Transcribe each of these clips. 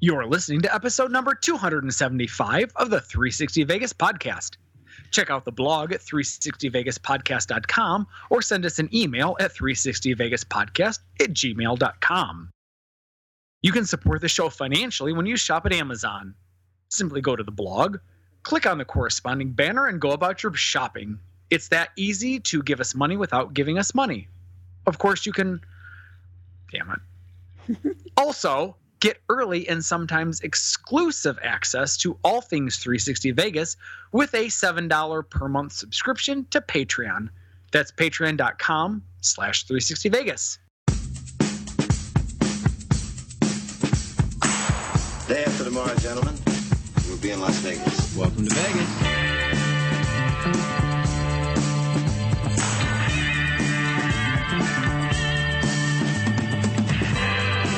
You're listening to episode number 275 of the 360 Vegas podcast. Check out the blog at 360vegaspodcast.com or send us an email at 360vegaspodcast at gmail.com. You can support the show financially when you shop at Amazon. Simply go to the blog, click on the corresponding banner, and go about your shopping. It's that easy to give us money without giving us money. Of course, you can. Damn it. also, get early and sometimes exclusive access to all things 360 Vegas with a $7 per month subscription to Patreon. That's patreon.com slash 360 Vegas. Day after tomorrow, gentlemen, we'll be in Las Vegas. Welcome to Vegas.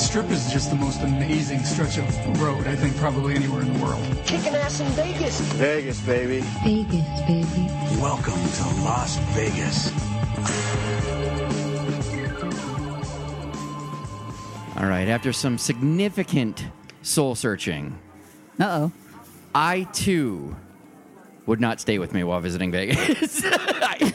The strip is just the most amazing stretch of road, I think, probably anywhere in the world. Kicking ass in Vegas. Vegas, baby. Vegas, baby. Welcome to Las Vegas. All right, after some significant soul searching, Uh oh. I too would not stay with me while visiting Vegas. I,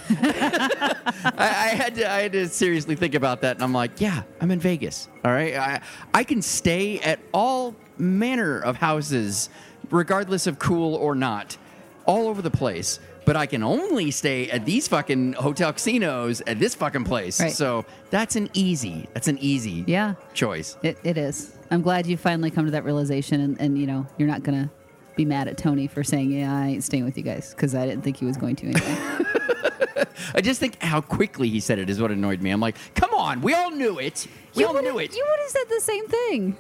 I, had to, I had to seriously think about that, and I'm like, yeah, I'm in Vegas. All right, I, I can stay at all manner of houses, regardless of cool or not, all over the place. But I can only stay at these fucking hotel casinos at this fucking place. Right. So that's an easy. That's an easy Yeah, choice. it, it is. I'm glad you finally come to that realization, and, and you know you're not gonna be mad at Tony for saying, "Yeah, I ain't staying with you guys," because I didn't think he was going to anyway. I just think how quickly he said it is what annoyed me. I'm like, come on, we all knew it. We you all knew it. You would have said the same thing.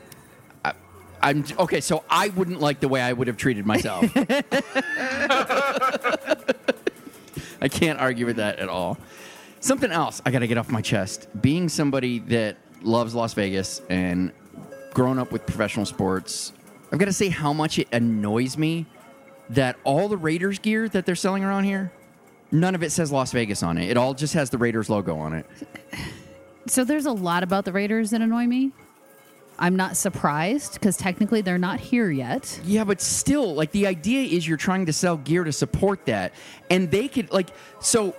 I'm okay. So I wouldn't like the way I would have treated myself. I can't argue with that at all. Something else I got to get off my chest. Being somebody that loves Las Vegas and grown up with professional sports, I've got to say how much it annoys me that all the Raiders gear that they're selling around here, none of it says Las Vegas on it. It all just has the Raiders logo on it. So there's a lot about the Raiders that annoy me. I'm not surprised because technically they're not here yet. Yeah, but still, like the idea is you're trying to sell gear to support that, and they could like so.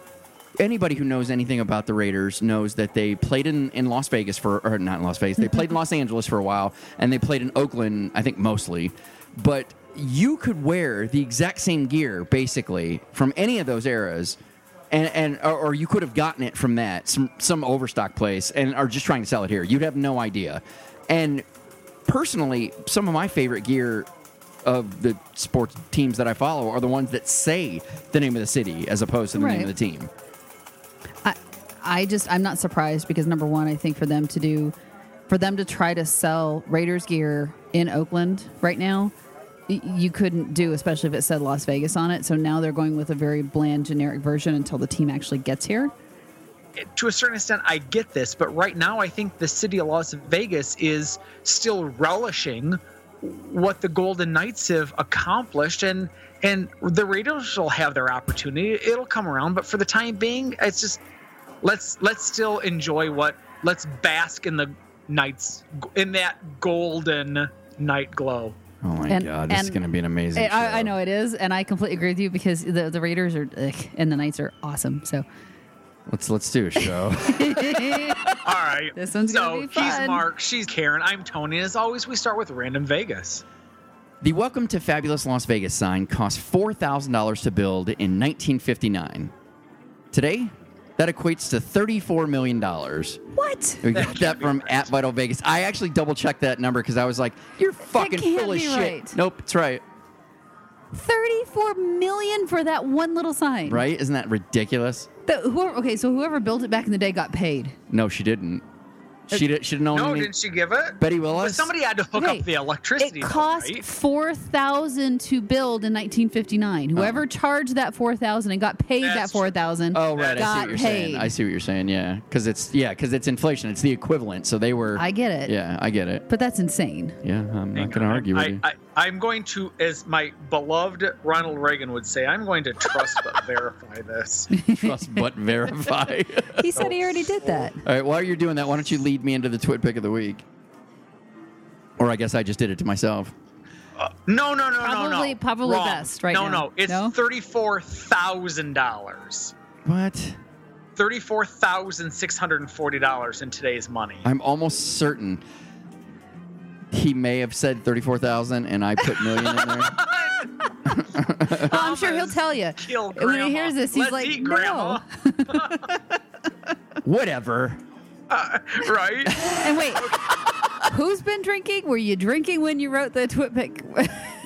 Anybody who knows anything about the Raiders knows that they played in, in Las Vegas for, or not in Las Vegas, they played in Los Angeles for a while, and they played in Oakland, I think mostly. But you could wear the exact same gear, basically, from any of those eras, and, and or, or you could have gotten it from that, some, some overstock place, and are just trying to sell it here. You'd have no idea. And personally, some of my favorite gear of the sports teams that I follow are the ones that say the name of the city as opposed to the name of the team. I, just I'm not surprised because number one, I think for them to do, for them to try to sell Raiders gear in Oakland right now, you couldn't do, especially if it said Las Vegas on it. So now they're going with a very bland, generic version until the team actually gets here. to a certain extent, I get this, but right now, I think the city of Las Vegas is still relishing what the Golden Knights have accomplished, and and the Raiders will have their opportunity. It'll come around, but for the time being, it's just let's let's still enjoy what let's bask in the night's in that golden night glow. Oh my And- god, this is going to be an amazing. I, I know it is, and I completely agree with you because the the Raiders are ugh, and the Knights are awesome. So Let's let's do a show. All right, This one's so gonna be fun. he's. Mark, she's Karen, I'm Tony, as always, we start with random Vegas. the Welcome to Fabulous Las Vegas sign cost four thousand dollars to build in 1959. Today, that equates to thirty-four million dollars. what? We got that from at Vital Vegas. I actually double checked that number because I was like, "You're fucking full of shit." right. Nope, it's right. Thirty-four million for that one little sign, Right? Isn't that ridiculous? The, whoever, okay, so whoever built it back in the day got paid. No, she didn't. She should have known. No, any- didn't she give it? Betty But Willis. somebody had to hook Wait, up the electricity. It though, cost right? four thousand to build in 1959. Whoever uh-huh. charged that four thousand and got paid that four thousand. Oh right, I see what you're paid. saying. I see what you're saying. Yeah, because it's yeah, because it's inflation. It's the equivalent. So they were. I get it. Yeah, I get it. But that's insane. Yeah, I'm Hang not going to argue with I, you. I, I'm going to, as my beloved Ronald Reagan would say, I'm going to trust but verify this. Trust but verify. He said he already did that. All right, while you're doing that, why don't you lead me into the twit pick of the week? Or I guess I just did it to myself. Uh, no, no, no, no, Probably- no. probably Wrong. best right no, now. No, It's No? thirty-four thousand dollars. What? Thirty-four thousand six hundred and forty dollars in today's money. I'm almost certain he may have said 34,000 and I put million in there. Oh, I'm sure he'll tell you. Kill When he hears this, he's Let's like, eat, no. grandma. Whatever. right? And wait, who's been drinking? Were you drinking when you wrote the twit pick?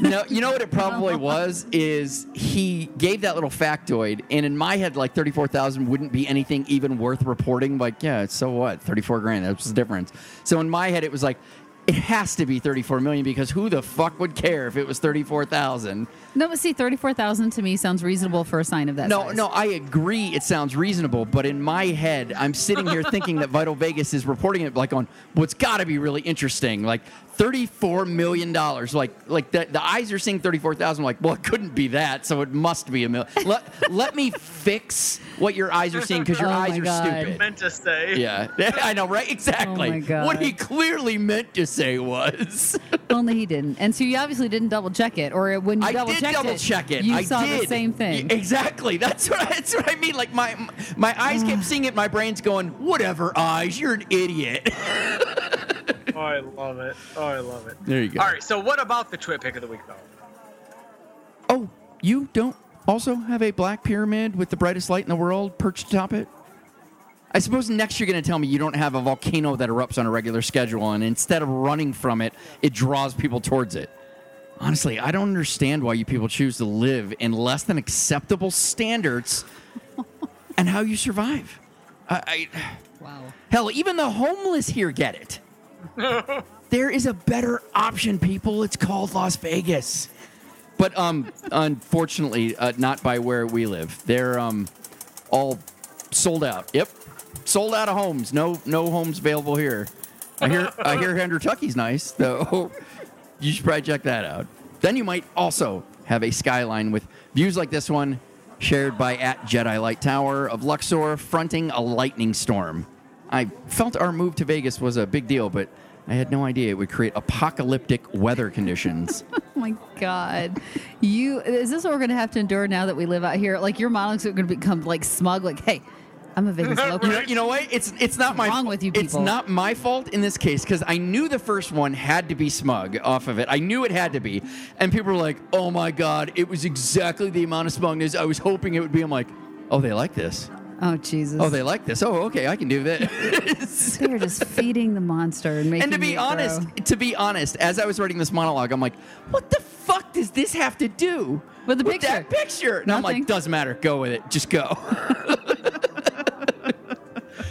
No, you know what it probably was is he gave that little factoid, and in my head, like thirty-four thousand wouldn't be anything even worth reporting. Like, yeah, so what? Thirty-four grand. That's the difference. So in my head, it was like, it has to be thirty-four million because who the fuck would care if it was thirty-four thousand? no, but see, thirty-four thousand to me sounds reasonable for a sign of that. No, size. no, I agree. It sounds reasonable, but in my head, I'm sitting here thinking that Vital Vegas is reporting it like on what's got to be really interesting, like thirty-four million dollars. Like, like the, the eyes are seeing thirty-four thousand. Like, well, it couldn't be that, so it must be a million. Let, let me fix what your eyes are seeing because your Oh eyes my are God. stupid. Meant to say. Yeah, I know, right? Exactly. Oh my God. What he clearly meant to say was, Only he didn't. And so you obviously didn't double check it, or when you I double did checked double it, check it. you I saw did. the same thing. Y- Exactly. That's what I, that's what I mean. Like my my eyes kept seeing it. My brain's going, whatever. Eyes, you're an idiot. Oh, I love it. Oh, Oh, I love it. There you go. All right. So, what about the twit pick of the week, though? Oh, you don't also have a black pyramid with the brightest light in the world perched atop it? I suppose next you're going to tell me you don't have a volcano that erupts on a regular schedule, and instead of running from it, it draws people towards it. Honestly, I don't understand why you people choose to live in less than acceptable standards and how you survive. I, I, Wow. hell, even the homeless here get it. there is a better option, people. It's called Las Vegas. But um, unfortunately, uh, not by where we live. They're um, all sold out. Yep, sold out of homes. No, no homes available here. I hear, I hear Kentucky's nice, though. You should probably check that out. Then you might also have a skyline with views like this one, shared by at Jedi Light Tower of Luxor, fronting a lightning storm. I felt our move to Vegas was a big deal, but I had no idea it would create apocalyptic weather conditions. Oh my God. You is this what we're gonna have to endure now that we live out here? Like your monologues are gonna become like smug, like, hey, I'm a Vegas local. You know, you know what? It's it's not my wrong fa- with you It's not my fault in this case because I knew the first one had to be smug off of it. I knew it had to be, and people were like, "Oh my god, it was exactly the amount of smugness I was hoping it would be." I'm like, "Oh, they like this. Oh Jesus. Oh, they like this. Oh, okay, I can do this." They're just feeding the monster and making and to be it honest, grow. to be honest, as I was writing this monologue, I'm like, "What the fuck does this have to do With the that picture?" And I'm like, "Doesn't matter. Go with it. Just go."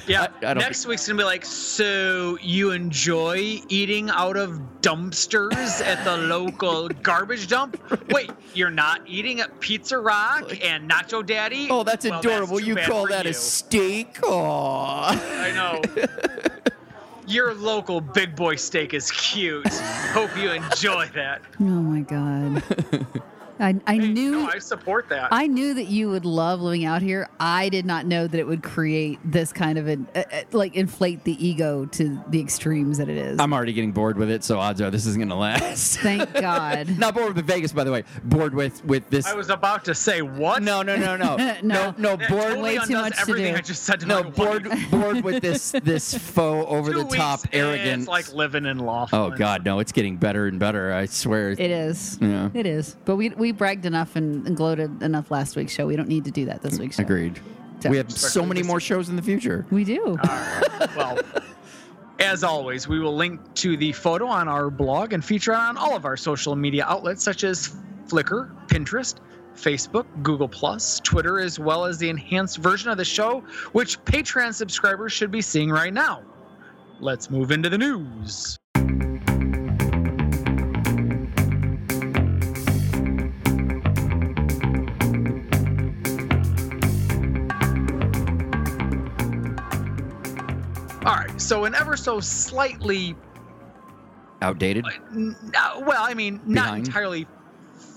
Yeah. I- I don't Next week's gonna be like, so you enjoy eating out of dumpsters at the local garbage dump? Wait, you're not eating at Pizza Rock and Nacho Daddy? oh, that's Well, adorable. too you call that you. a steak? Aw. I know. Your local big boy steak is cute. Hope you enjoy that. Oh my God. I, I Hey, knew no, I support that. I knew that you would love living out here. I did not know that it would create this kind of an uh, uh, like inflate the ego to the extremes that it is. I'm already getting bored with it, so odds are this isn't going to last. Thank God. Not bored with Vegas, by the way. Bored with with this. I was about to say what? no, no, no, no, No. no, no. That Bored. totally way too undoes much to do. I just said to No, bored. wife. Bored with this this faux over Two the top weeks, arrogance. It's like living in Laughlin. oh God, no! It's getting better and better. I swear. It is. Yeah. It is. But we we bragged enough and, and gloated enough last week's show. We don't need to do that this week's show. Agreed. So- We have so many more shows in the future. We do. well, as always, we will link to the photo on our blog and feature it on all of our social media outlets such as Flickr, Pinterest, Facebook, Google Plus, Twitter, as well as the enhanced version of the show, which Patreon subscribers should be seeing right now. let's move into the news. All right, so an ever so slightly Outdated. N- uh, well, I mean, not Behind? entirely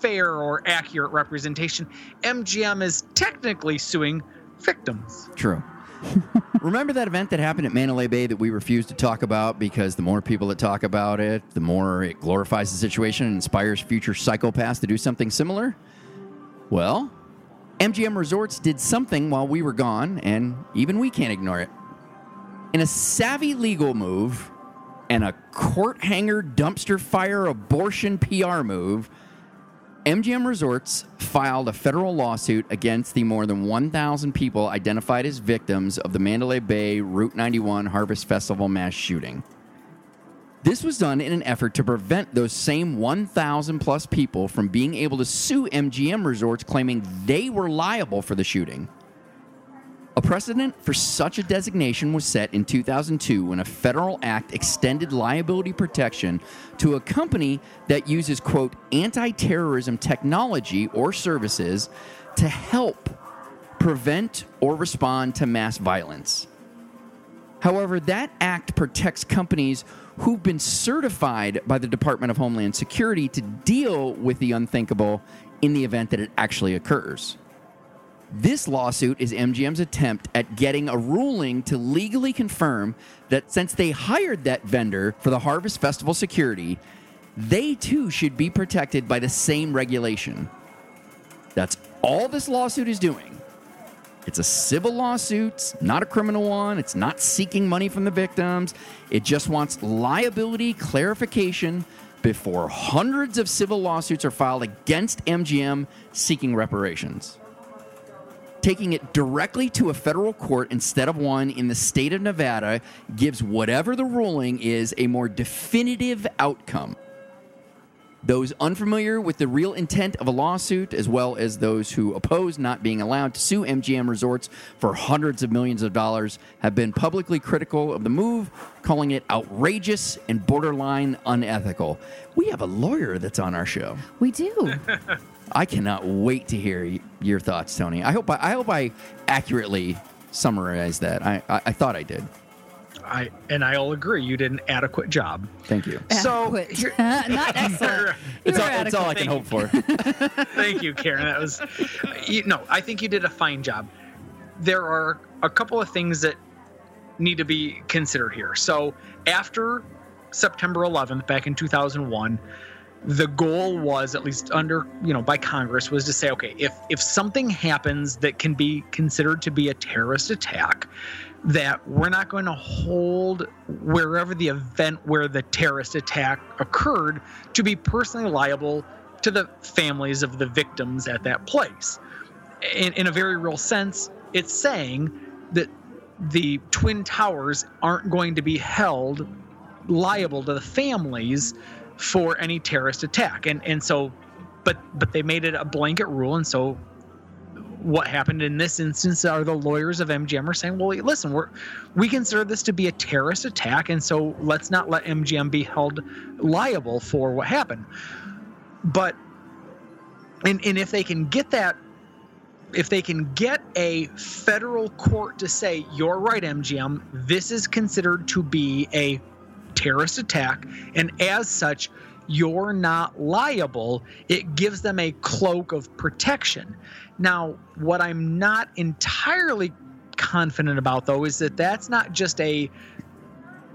fair or accurate representation. MGM is technically suing victims. True. Remember that event that happened at Mandalay Bay that we refused to talk about because the more people that talk about it, the more it glorifies the situation and inspires future psychopaths to do something similar? Well, MGM Resorts did something while we were gone, and even we can't ignore it. In a savvy legal move and a court hanger dumpster fire abortion PR move, MGM Resorts filed a federal lawsuit against the more than 1,000 people identified as victims of the Mandalay Bay Route 91 Harvest Festival mass shooting. This was done in an effort to prevent those same 1,000 plus people from being able to sue MGM Resorts claiming they were liable for the shooting. A precedent for such a designation was set in 2002 when a federal act extended liability protection to a company that uses, quote, anti terrorism technology or services to help prevent or respond to mass violence. However, that act protects companies who've been certified by the Department of Homeland Security to deal with the unthinkable in the event that it actually occurs. This lawsuit is MGM's attempt at getting a ruling to legally confirm that since they hired that vendor for the Harvest Festival security, they too should be protected by the same regulation. That's all this lawsuit is doing. It's a civil lawsuit, not a criminal one. It's not seeking money from the victims. It just wants liability clarification before hundreds of civil lawsuits are filed against MGM seeking reparations. Taking it directly to a federal court instead of one in the state of Nevada gives whatever the ruling is a more definitive outcome. Those unfamiliar with the real intent of a lawsuit, as well as those who oppose not being allowed to sue MGM Resorts for hundreds of millions of dollars, have been publicly critical of the move, calling it outrageous and borderline unethical. We have a lawyer that's on our show. We do. I cannot wait to hear y- your thoughts, Tony. I hope I, I hope I accurately summarized that. I, I, I thought I did. I and I'll agree you did an adequate job. Thank you. So Adequate. here- not excellent. It's all, it's all I adequate. can hope for. Thank you, Karen. That was, you, no, I think you did a fine job. There are a couple of things that need to be considered here. So, after September 11th, back in 2001, the goal was, at least under, you know, by Congress, was to say, okay, if if something happens that can be considered to be a terrorist attack, that we're not going to hold wherever the event where the terrorist attack occurred to be personally liable to the families of the victims at that place. In, in a very real sense, it's saying that the Twin Towers aren't going to be held liable to the families for any terrorist attack. And and so but but they made it a blanket rule and so what happened in this instance are the lawyers of MGM are saying, well, listen, we're we consider this to be a terrorist attack, and so let's not let MGM be held liable for what happened. But and and if they can get that if they can get a federal court to say you're right MGM this is considered to be a terrorist attack and as such you're not liable it gives them a cloak of protection now what i'm not entirely confident about though is that that's not just a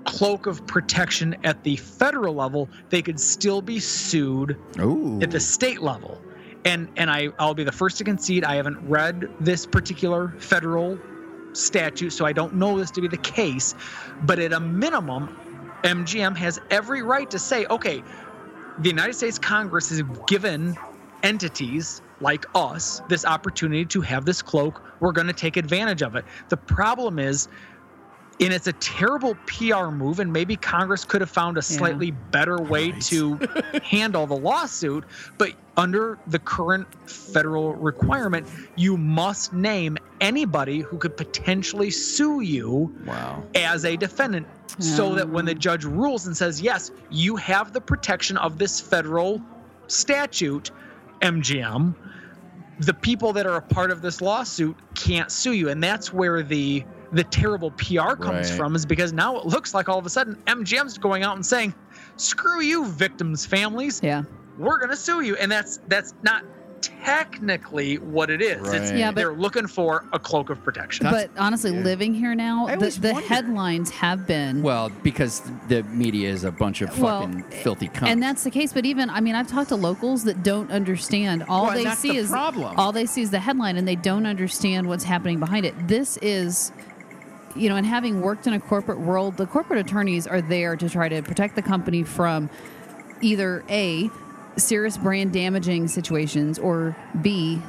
cloak of protection at the federal level they could still be sued Ooh. at the state level. And and I I'll be the first to concede I haven't read this particular federal statute, so I don't know this to be the case. But at a minimum, MGM has every right to say, okay, the United States Congress has given entities like us this opportunity to have this cloak. We're going to take advantage of it. The problem is and it's a terrible PR move, and maybe Congress could have found a slightly better way to handle the lawsuit. But under the current federal requirement, you must name anybody who could potentially sue you Wow. as a defendant so that when the um. judge rules and says, yes, you have the protection of this federal statute, MGM, the people that are a part of this lawsuit can't sue you. And that's where the the terrible PR comes Right. from is because now it looks like all of a sudden MGM's going out and saying, screw you, victims' families. Yeah. We're gonna sue you. And that's that's not technically what it is. It's, Right. Yeah, but- they're looking for a cloak of protection. but honestly, living here now, I the, the headlines have been Well, because the media is a bunch of Well, fucking filthy cunts. And that's the case. But even, I mean, I've talked to locals that don't understand. All Well, they see the is problem. all they see is the headline, and they don't understand what's happening behind it. This is, you know, and having worked in a corporate world, the corporate attorneys are there to try to protect the company from either a serious brand damaging situations or b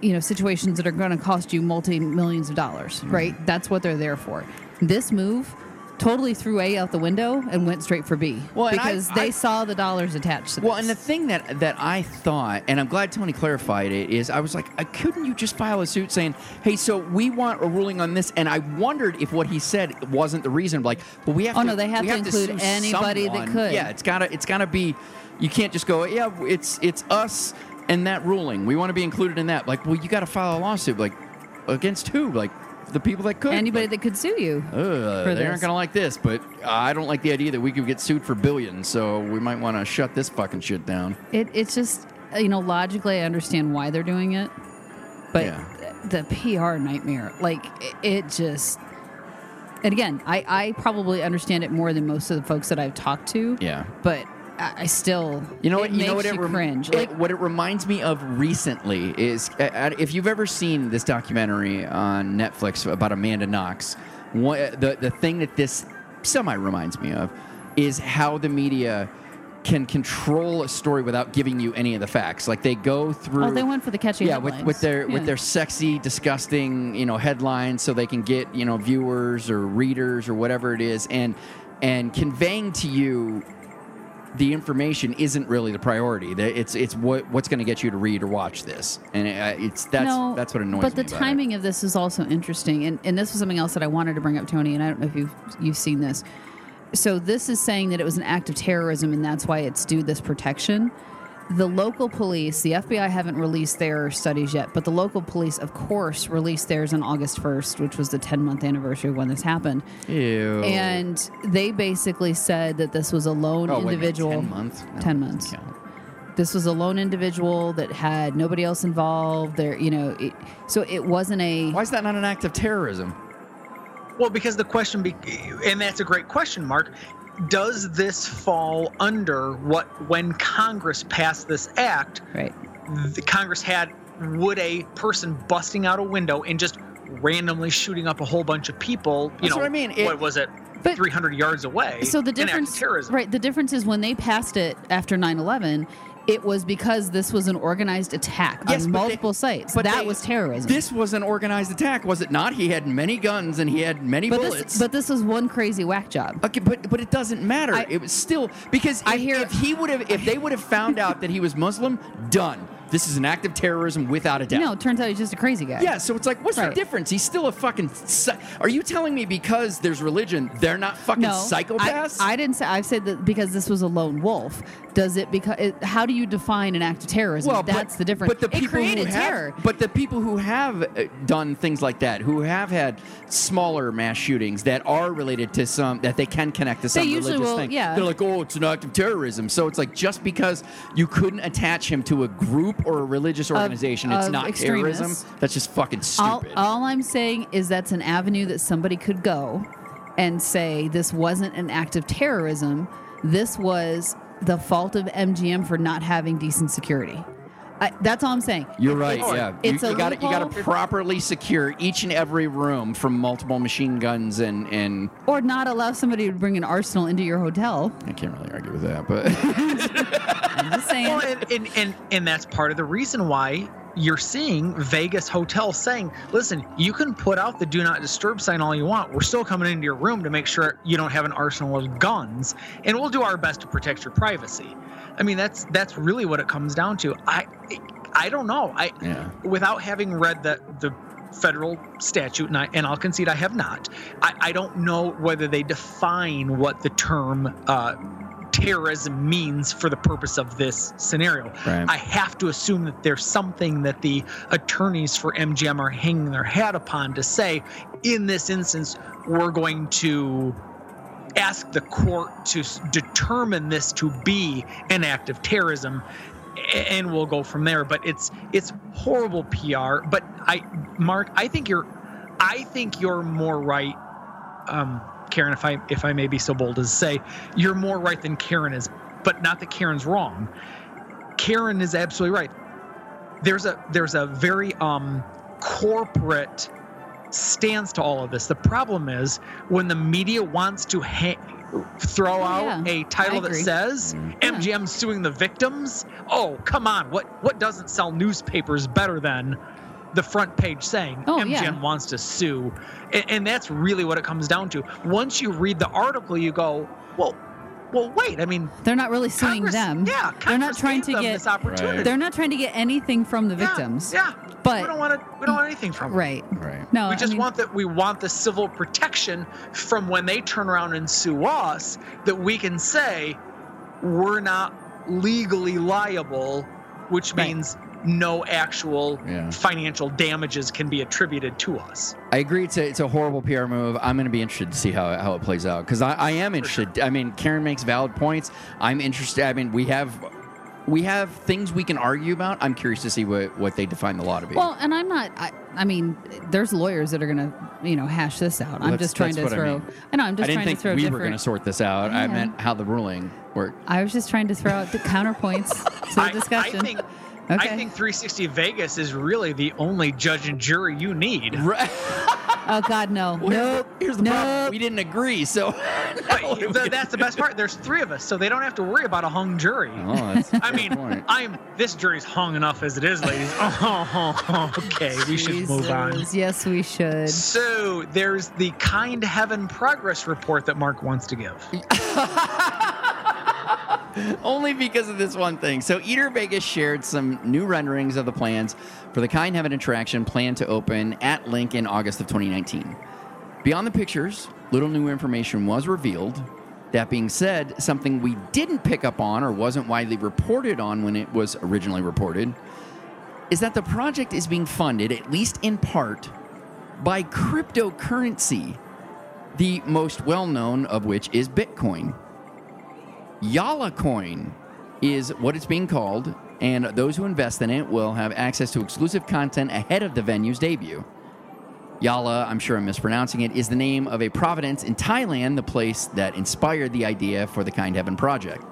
you know situations that are going to cost you multi millions of dollars Mm-hmm. right that's what they're there for this move totally threw a out the window and went straight for b Well, and I- because they I- saw the dollars attached to Well, and the thing that that I thought, and I'm glad Tony clarified it, is I was like, uh, couldn't you just file a suit saying, "Hey, so we want a ruling on this"? And I wondered if what he said wasn't the reason. Like, but we have Oh, to. no, they have to include sue anybody that could. Yeah, it's gotta it's gotta be. You can't just go, yeah, it's it's us and that ruling. We want to be included in that. Like, well, you got to file a lawsuit. Like, against who? Like, the people that could. anybody that could sue you for they this. aren't gonna like this, but I don't like the idea that we could get sued for billions. So we might want to shut this fucking shit down. it, it's just you know logically i understand why they're doing it but Yeah. the pr nightmare like it, it just and again I, I probably understand it more than most of the folks that i've talked to Yeah. but i, I still You know what? You know what? It, rem- cringe it- like what it reminds me of recently is uh, if you've ever seen this documentary on Netflix about Amanda Knox, one, the the thing that this semi reminds me of is how the media can control a story without giving you any of the facts. Like they go through. oh they went for the catchy yeah, with, with their with their sexy, disgusting, you know, headlines, so they can get you know viewers or readers or whatever it is, and and conveying to you the information isn't really the priority. It's it's what what's going to get you to read or watch this, and it, it's that's no, that's what annoys me. but the about it. timing of this is also interesting and, and this was something else that i wanted to bring up tony and i don't know if you've you've seen this so this is saying that it was an act of terrorism and that's why it's due this protection the local police the fbi haven't released their studies yet but the local police of course released theirs on august 1st which was the 10 month anniversary of when this happened Ew. and they basically said that this was a lone oh, wait individual 10 months. No, 10 months doesn't this was a lone individual that had nobody else involved there you know it, so it wasn't a Why is that not an act of terrorism? Well, because the question, be- and that's a great question, Mark. Does this fall under what, when Congress passed this act, right the Congress had, would a person busting out a window and just randomly shooting up a whole bunch of people, you That's know, what I mean. It- what was it, But- 300 yards away? so the an act of difference terrorism. right the difference is when they passed it after 9-11 it was because this was an organized attack Yes, on but they- multiple sites but that they- was terrorism This was an organized attack, was it not? He had many guns and he had many but bullets. this, but this was one crazy whack job Okay, but but it doesn't matter. I- it was still because I if, hear- if he would have if they would have found out that he was Muslim, done. This is an act of terrorism without a doubt. no it turns out he's just a crazy guy Yeah, so it's like, what's the difference? He's still a fucking. Are you telling me because there's religion, they're not fucking no psychopaths? I, I didn't say i've said that because this was a lone wolf does it because it, how do you define an act of terrorism well, but- that's the difference But the people who have, terror But the people who have uh, done things like that, who have had smaller mass shootings that are related to some that they can connect to some usually religious will- thing, yeah. they're like, oh, it's an act of terrorism. So it's like just because you couldn't attach him to a group or a religious organization, it's of not extremists. terrorism. That's just fucking all, stupid. all I'm saying is that's an avenue that somebody could go and say this wasn't an act of terrorism. This was the fault of MGM for not having decent security. I, that's all I'm saying. You're right. It's- yeah, it's you, a you got to you got to loophole. properly secure each and every room from multiple machine guns and and Or not allow somebody to bring an arsenal into your hotel. I can't really argue with that, but I'm just saying. Well, and, and, and, and that's part of the reason why you're seeing Vegas hotels saying, "Listen, you can put out the do not disturb sign all you want. We're still coming into your room to make sure you don't have an arsenal of guns, and we'll do our best to protect your privacy." I mean, that's that's really what it comes down to. I I don't know. I Yeah. without having read the the federal statute, and, I, and I'll concede I have not. I, I don't know whether they define what the term uh, terrorism means for the purpose of this scenario. Right. I have to assume that there's something that the attorneys for MGM are hanging their hat upon to say, in this instance, we're going to ask the court to determine this to be an act of terrorism and we'll go from there but it's it's horrible PR but I Mark I think you're I think you're more right um Karen if I if I may be so bold as to say you're more right than Karen is but not that Karen's wrong Karen is absolutely right there's a there's a very um corporate stance to all of this. The problem is when the media wants to ha- throw Oh, out yeah. a title that says MGM suing the victims. Oh, come on. What what doesn't sell newspapers better than the front page saying Oh, MGM yeah. wants to sue? And, and that's really what it comes down to. Once you read the article, you go, well, well, wait. I mean, They're not really suing Congress- them. Yeah, they're not trying to get. this opportunity. They're not trying to get anything from the victims. Yeah, But- we don't want to. We don't want anything from them. Right. Right. No. we I just mean, want that we want the civil protection from when they turn around and sue us that we can say we're not legally liable which Right. means no actual Yeah. financial damages can be attributed to us I agree. It's a, it's a horrible PR move. I'm going to be interested to see how, how it plays out because I, I am interested. I mean, Karen makes valid points. I'm interested. I mean, we have we have things we can argue about. I'm curious to see what, what they define the law to be. Well, and I'm not. I, I mean, there's lawyers that are going to, you know, hash this out. I'm just trying to what I throw. mean. I know. I'm just I didn't trying think to throw we different. were going to sort this out. I meant how the ruling worked. I was just trying to throw out the counterpoints to the I, discussion. I think Okay. I think 360 Vegas is really the only judge and jury you need. Right. oh God, no, Well, nope, Here's the nope. problem. We didn't agree, so. But th- that's the best part. There's three of us, so they don't have to worry about a hung jury. Oh, that's a I mean, point. I'm this jury's hung enough as it is, ladies. Oh, okay, we should move on. Yes, we should. So there's the kind heaven progress report that Mark wants to give. Only because of this one thing. So, Eater Vegas shared some new renderings of the plans for the Kind Heaven attraction planned to open at Link in August of 2019. Beyond the pictures, little new information was revealed. That being said, something we didn't pick up on or wasn't widely reported on when it was originally reported is that the project is being funded, at least in part, by cryptocurrency, the most well known of which is Bitcoin. Yala Coin is what it's being called, and those who invest in it will have access to exclusive content ahead of the venue's debut. Yala, I'm sure I'm mispronouncing it, is the name of a province in Thailand, the place that inspired the idea for the Kind Heaven project.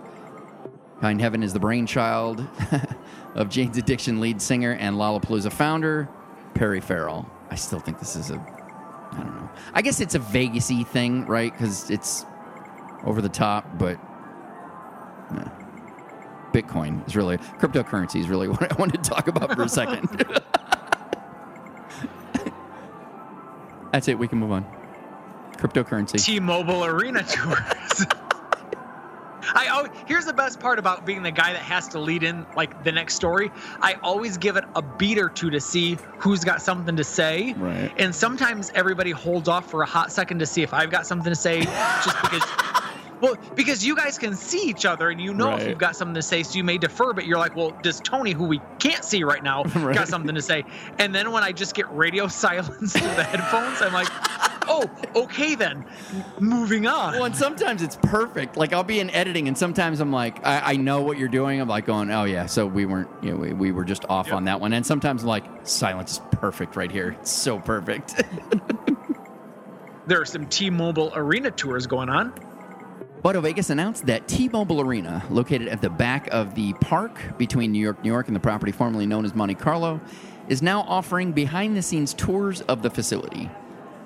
Kind Heaven is the brainchild of Jane's Addiction lead singer and Lollapalooza founder, Perry Farrell. I still think this is a, I don't know. I guess it's a Vegas-y thing, right? Because it's over the top, but Bitcoin is really cryptocurrency is really what I wanted to talk about for a second. That's it. We can move on. Cryptocurrency. T-Mobile Arena tours. I al- here's the best part about being the guy that has to lead in like the next story. I always give it a beat or two to see who's got something to say. Right. And sometimes everybody holds off for a hot second to see if I've got something to say, just because. Well, because you guys can see each other and you know Right. if you've got something to say, so you may defer, but you're like, well, does Tony, who we can't see right now, Right. got something to say? And then when I just get radio silence through the headphones, I'm like, oh, okay then, moving on. Well, and sometimes it's perfect. Like I'll be in editing, and sometimes I'm like, I, I know what you're doing. I'm like going, oh yeah, so we weren't, you know, we, we were just off Yep. on that one. And sometimes I'm like, silence is perfect right here. It's so perfect. there are some T-Mobile Arena tours going on. Auto Vegas announced that T-Mobile Arena, located at the back of the park between New York, New York, and the property formerly known as Monte Carlo, is now offering behind-the-scenes tours of the facility.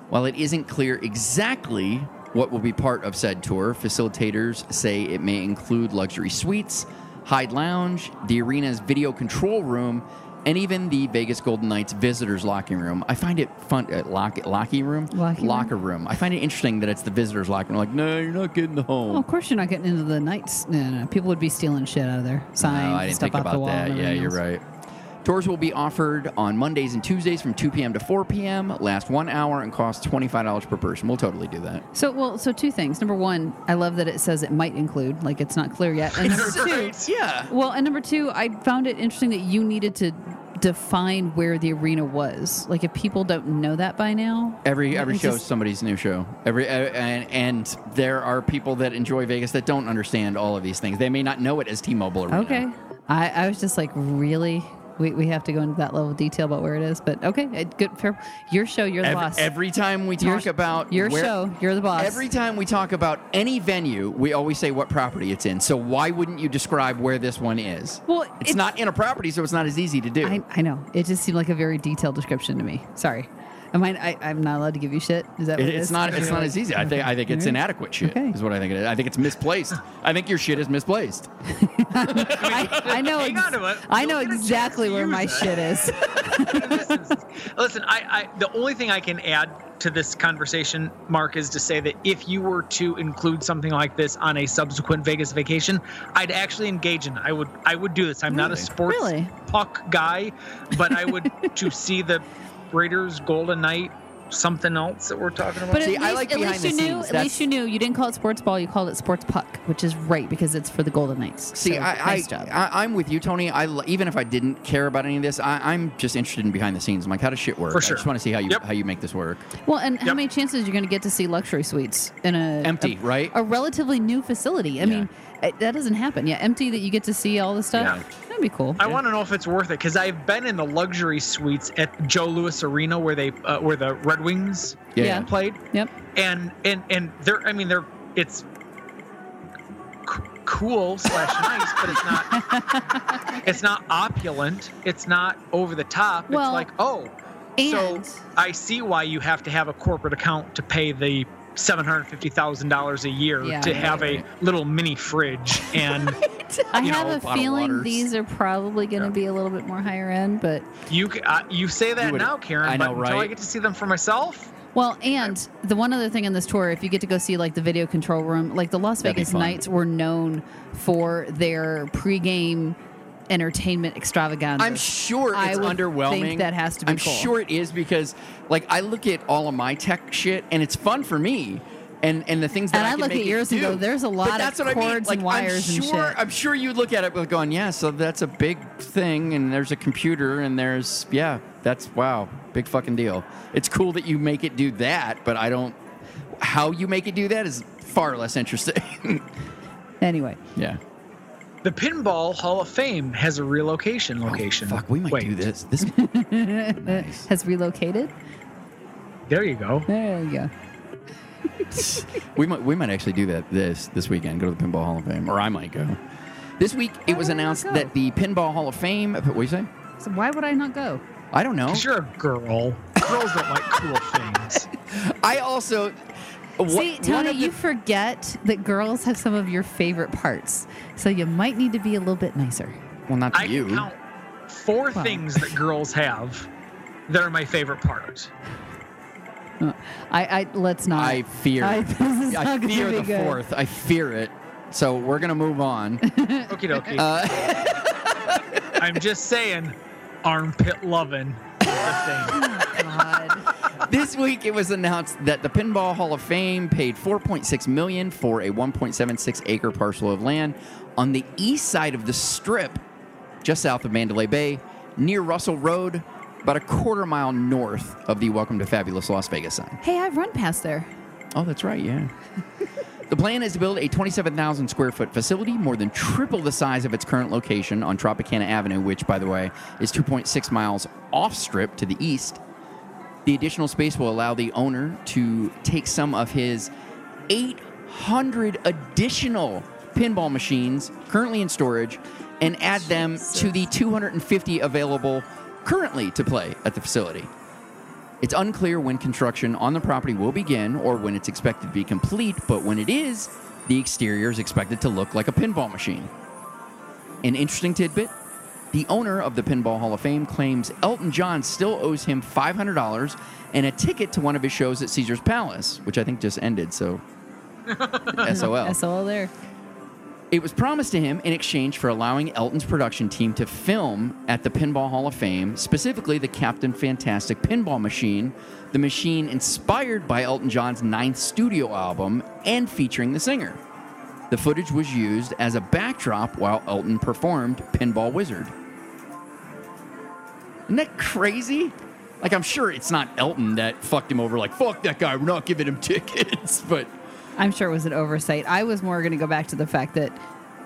While it isn't clear exactly what will be part of said tour, facilitators say it may include luxury suites, Hyde Lounge, the arena's video control room, and even the Vegas Golden Knights visitors locking room. I find it fun. Uh, lock, locking room, Locking locker room. I find it interesting that it's the visitors locker room. Like, no, you're not getting the home. Well, of course you're not getting into the Knights. No, no, no. People would be stealing shit out of there. Signs, No, I didn't stuff think off the about wall. that. Yeah, you're right. Tours will be offered on Mondays and Tuesdays from 2 p.m. to 4 p.m. Last one hour and cost $25 per person. We'll totally do that. So, well, so two things. Number one, I love that it says it might include, like it's not clear yet. And number two, Yeah. well, and number two, I found it interesting that you needed to define where the arena was. Like, if people don't know that by now, Every every show is somebody's new show. Every uh, and, and there are people that enjoy Vegas that don't understand all of these things. They may not know it as T-Mobile Arena. Okay. I, I was just like, really? We, we have to go into that level of detail about where it is. But okay, it- good. Fair. Your show, you're the Every, boss. every time we Your- talk about your where- show, you're the boss. Every time we talk about any venue, we always say what property it's in. So why wouldn't you describe where this one is? Well, it's, it's- not in a property, so it's not as easy to do. I, I know. It just seemed like a very detailed description to me. Sorry. Am I, I, I'm not allowed to give you shit? Is that what It- it it's is? not. It's not as easy. I think. I think it's All right. inadequate shit. Okay. Is what I think it is. I think it's misplaced. I think your shit is misplaced. I, I know. Hang ex- on to it. I know get a chance exactly where my it. shit is. Listen, I, I the only thing I can add to this conversation, Mark, is to say that if you were to include something like this on a subsequent Vegas vacation, I'd actually engage in. it. I would I would do this. I'm not a sports Really? puck guy, but I would to see the Raiders Golden Knight something else that we're talking about. But See, at I like at behind least the you knew. scenes. At That's- least you knew. You didn't call it sports ball. You called it sports puck, which is right because it's for the Golden Knights. See, So, I, nice I, job. I, I'm with you, Tony. I l- even if I didn't care about any of this, I, I'm just interested in behind the scenes. I'm like, how does shit work? For sure. I just want to see how you Yep. how you make this work. well, and how many chances you're going to get to see luxury suites in a Empty, a, right? A relatively new facility. I Yeah. mean, it, that doesn't happen. Yeah, empty that you get to see all the stuff. Yeah. That'd be cool. I want to know if it's worth it because I've been in the luxury suites at Joe Louis Arena where they uh, where the Red Wings Yeah. Yeah. played. Yep. and and and they're i mean they're it's c- cool slash nice but it's not it's not opulent it's not over the top Well, it's like oh so i see why you have to have a corporate account to pay the $750,000 a year Yeah, to right, have a right. little mini fridge and I have know, a feeling these are probably going to be a little bit more higher end, but you uh, you say that would- now Karen I know, but until I get to see them for myself Well, and the one other thing in this tour, if you get to go see like the video control room, like the Las Vegas fun. Knights were known for their pregame entertainment extravaganza. I'm sure I it's would underwhelming. think that has to be I'm cool. sure it is because, like, I look at all of my tech shit and it's fun for me. And, and the things that And I, I look at yours and do. go, "There's a But lot of that's what I mean. cords Like, and wires I'm and sure, shit. I'm sure you'd look at it with going, yeah, so that's a big thing, and there's a computer, and there's yeah, that's wow, big fucking deal. It's cool that you make it do that, but I don't. How you make it do that is far less interesting. Anyway, yeah. The pinball hall of fame has a relocation oh, location Oh, Fuck, we might Wait, do this. This nice. has relocated. there you go There you go. We might we might actually do that this this weekend. Go to the Pinball Hall of Fame, or I might go. This week it was Why don't you announced that the Pinball Hall of Fame. What do you say? So why would I not go? I don't know. Because you're a girl. Girls don't like cool things. I also. Wha- See, Tony, the- you forget that girls have some of your favorite parts, so you might need to be a little bit nicer. well, not to I you. can count four Well. things that girls have that are my favorite part. I, I let's not. I fear. I, this is I not gonna fear the good. fourth. I fear it. So we're gonna move on. Okie dokie. Uh, I'm just saying, armpit loving this week it was announced that the Pinball Hall of Fame paid 4.6 million for a 1.76 acre parcel of land on the east side of the Strip, just south of Mandalay Bay, near Russell Road, about a quarter mile north of the Welcome to Fabulous Las Vegas sign. Hey, I've run past there. Oh, that's right, yeah. the plan is to build a 27,000 square foot facility, more than triple the size of its current location on Tropicana Avenue, which, by the way, is 2.6 miles off strip to the east. The additional space will allow the owner to take some of his 800 additional pinball machines currently in storage and add them to the 250 available currently to play at the facility. It's unclear when construction on the property will begin or when it's expected to be complete, but when it is, the exterior is expected to look like a pinball machine. An interesting tidbit The owner of the Pinball Hall of Fame claims Elton John still owes him $500 and a ticket to one of his shows at Caesar's Palace, which I think just ended, so SOL. SOL there. It was promised to him in exchange for allowing Elton's production team to film at the Pinball Hall of Fame, specifically the Captain Fantastic pinball machine, the machine inspired by Elton John's ninth studio album and featuring the singer. The footage was used as a backdrop while Elton performed Pinball Wizard. Isn't that crazy? Like, I'm sure it's not Elton that fucked him over, like, fuck that guy, we're not giving him tickets. But I'm sure it was an oversight. I was more going to go back to the fact that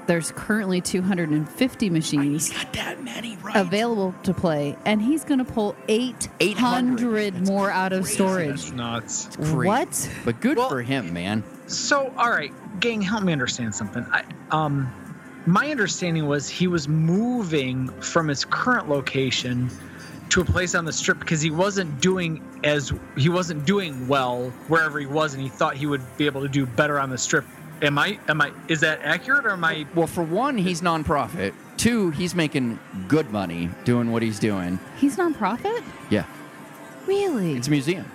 there's currently 250 machines got that many, right? available to play, and he's going to pull 800 more out of That's storage. nuts. Crazy. What? But good Well- for him, man. So, all right, gang, help me understand something. I, um, my understanding was he was moving from his current location to a place on the strip because he wasn't doing as he wasn't doing well wherever he was, and he thought he would be able to do better on the strip. Am I? Am I? Is that accurate, or am I? Well, for one, he's nonprofit. Two, he's making good money doing what he's doing. He's nonprofit? Yeah, Really? it's a museum.